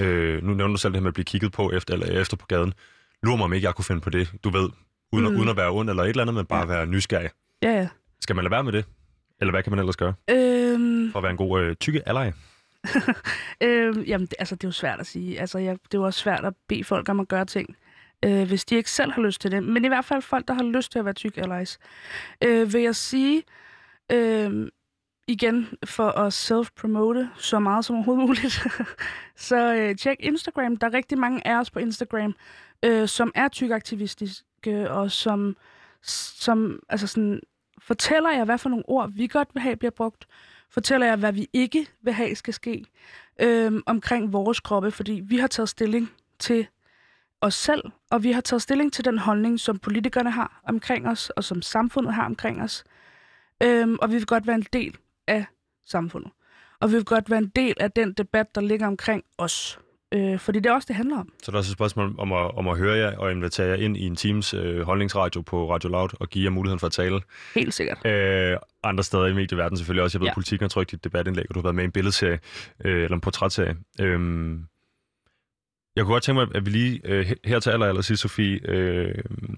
Øh, nu nævner du selv det her med at blive kigget på efter, eller efter på gaden. Lurer mig om ikke, jeg kunne finde på det, du ved, uden, mm. Uden at være ond eller et eller andet, men bare Ja. være nysgerrig. Ja, ja. Skal man lade være med det? Eller hvad kan man ellers gøre Øhm, for at være en god øh, tykke ally? *laughs* øhm, jamen, det, altså, det er jo svært at sige. Altså, jeg, det er jo også svært at bede folk om at gøre ting, øh, hvis de ikke selv har lyst til det. Men i hvert fald folk, der har lyst til at være tyk allies. Øh, vil jeg sige, øh, igen, for at self-promote så meget som overhovedet muligt, *laughs* så øh, tjek Instagram. Der er rigtig mange af os på Instagram, øh, som er tykaktivistiske, og som, som altså sådan, fortæller jer, hvad for nogle ord vi godt vil have bliver brugt, fortæller jer, hvad vi ikke vil have skal ske øh, omkring vores kroppe, fordi vi har taget stilling til os selv, og vi har taget stilling til den holdning, som politikerne har omkring os, og som samfundet har omkring os. Øhm, og vi vil godt være en del af samfundet. Og vi vil godt være en del af den debat, der ligger omkring os. Øh, fordi det er også det handler om. Så der er også et spørgsmål om at, om at høre jer og invitere jer ind i en teams øh, holdningsradio på Radio Loud og give jer muligheden for at tale. Helt sikkert. Øh, andre steder i medieverdenen selvfølgelig også. Jeg ved, ja. Politikken har trykt dit debatindlæg, og du har været med i en billedserie, øh, eller en portrætserie. Øh, jeg kunne godt tænke mig, at vi lige øh, her til aller, aller sidst, Sofie, øh,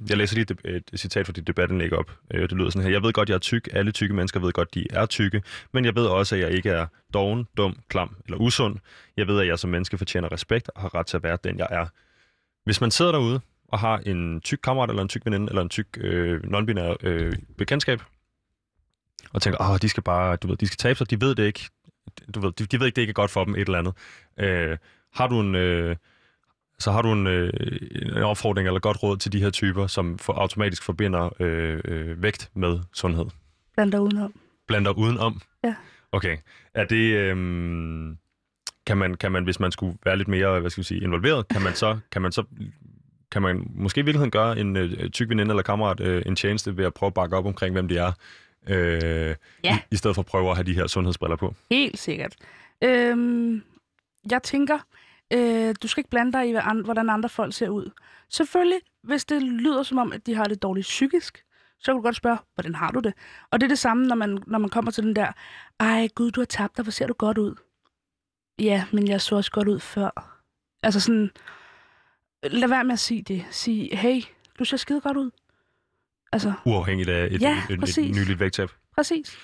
jeg læser lige et, et citat fra dit debatindlæg op. Øh, det lyder sådan her. Jeg ved godt, jeg er tyk. Alle tykke mennesker ved godt, de er tykke. Men jeg ved også, at jeg ikke er doven, dum, klam eller usund. Jeg ved, at jeg som menneske fortjener respekt og har ret til at være den, jeg er. Hvis man sidder derude og har en tyk kammerat, eller en tyk veninde, eller en tyk øh, non-binær øh, bekendtskab, og tænker, åh, de skal bare, du ved, de skal tabe sig, de ved det ikke. Du ved, de, de ved ikke, det ikke er godt for dem, et eller andet. Øh, har du en, øh, så har du en, øh, en opfordring eller godt råd til de her typer, som for, automatisk forbinder øh, øh, vægt med sundhed? Blandt dig udenom. Blander udenom? Ja. Okay. Er det... Øh, kan man, kan man, hvis man skulle være lidt mere, hvad skal vi sige, involveret, kan man så, kan man så kan man måske i virkeligheden gøre en øh, tyk veninde eller kammerat øh, en tjeneste ved at prøve at bakke op omkring, hvem de er, øh, Ja. i, i stedet for at prøve at have de her sundhedsbriller på. Helt sikkert. Øhm, jeg tænker, øh, du skal ikke blande dig i, hvordan andre folk ser ud. Selvfølgelig, hvis det lyder som om, at de har det dårligt psykisk, så kan du godt spørge, hvordan har du det? Og det er det samme, når man, når man kommer til den der, ej gud, du har tabt dig, hvor ser du godt ud? Ja, men jeg så også godt ud før. Altså sådan, lad være med at sige det. Sig, hey, du ser skide godt ud. Altså, Uafhængigt af et, Ja, et, et, et nyligt vægttab. præcis.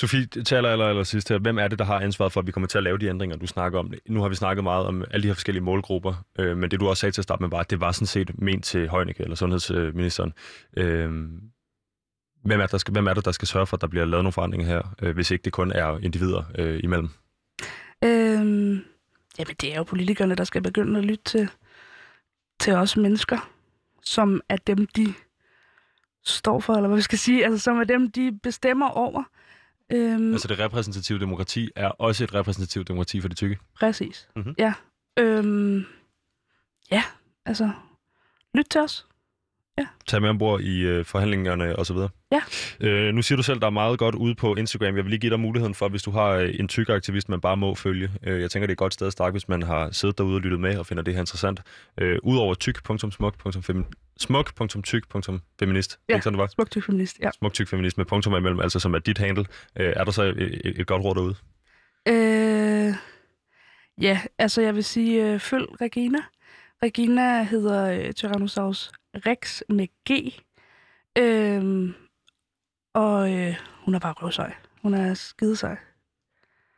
Sofie, taler aller, aller, sidst her. Hvem er det, der har ansvaret for, at vi kommer til at lave de ændringer, du snakker om? Nu har vi snakket meget om alle de her forskellige målgrupper, øh, men det du også sagde til at starte med, var, at det var sådan set ment til Højnække, eller sundhedsministeren. Øh, hvem, er det, der skal, hvem er det, der skal sørge for, at der bliver lavet nogle forandringer her, øh, hvis ikke det kun er individer øh, imellem? Øhm, jamen, det er jo politikerne, der skal begynde at lytte til, til os mennesker, som er dem, de står for, eller hvad vi skal sige, altså som er dem, de bestemmer over. Øhm, Altså det repræsentative demokrati er også et repræsentativt demokrati for de tykke. præcis. Mhm. Ja. Øhm, ja, altså, lyt til os. Tag med ombord i øh, forhandlingerne osv. Ja. Øh, nu siger du selv, der er meget godt ude på Instagram. Jeg vil lige give dig muligheden for, hvis du har øh, en tyk aktivist, man bare må følge. Øh, jeg tænker, det er et godt sted at starte, hvis man har siddet derude og lyttet med og finder det her interessant. Øh, Udover tyk.smuk.tyk.feminist. Ja. Ikke sådan, det var? Smuk tyk feminist, ja. Smuk tyk feminist med punktum imellem, altså som er dit handle. Øh, er der så et, et, et godt råd derude? Øh, ja, altså jeg vil sige, øh, følg Regina. Regina hedder øh, Tyrannosaurus rex med G. Øhm, og øh, hun er bare røvsej. Hun er skidesej.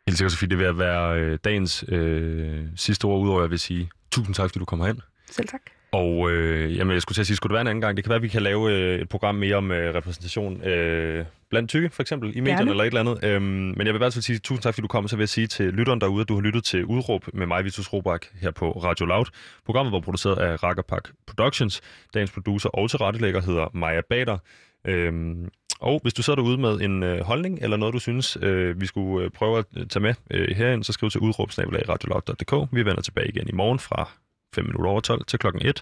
Helt sikkert, Sofie, det vil være øh, dagens øh, sidste ord, udover at jeg vil sige tusind tak, fordi du kommer hen. Selv tak. Og øh, jamen, jeg skulle til at sige, skulle det være en anden gang? Det kan være, at vi kan lave øh, et program mere om øh, repræsentation, øh, blandt tykke, for eksempel, i medierne Gerne. eller et eller andet. Øhm, men jeg vil i hvert fald sige tusind tak, fordi du kom. Så vil jeg sige til lytteren derude, at du har lyttet til Udråb med mig, Vitus Robak, her på Radio Loud. Programmet var produceret af Rakkerpak Productions. Dagens producer og tilrettelægger hedder Maja Bader. Øhm, og hvis du sidder derude med en øh, holdning, eller noget, du synes, øh, vi skulle øh, prøve at øh, tage med øh, herind, så skriv til udråbsnabelag radioloud.dk. Vi vender tilbage igen i morgen fra 5 minutter over 12 til klokken 1.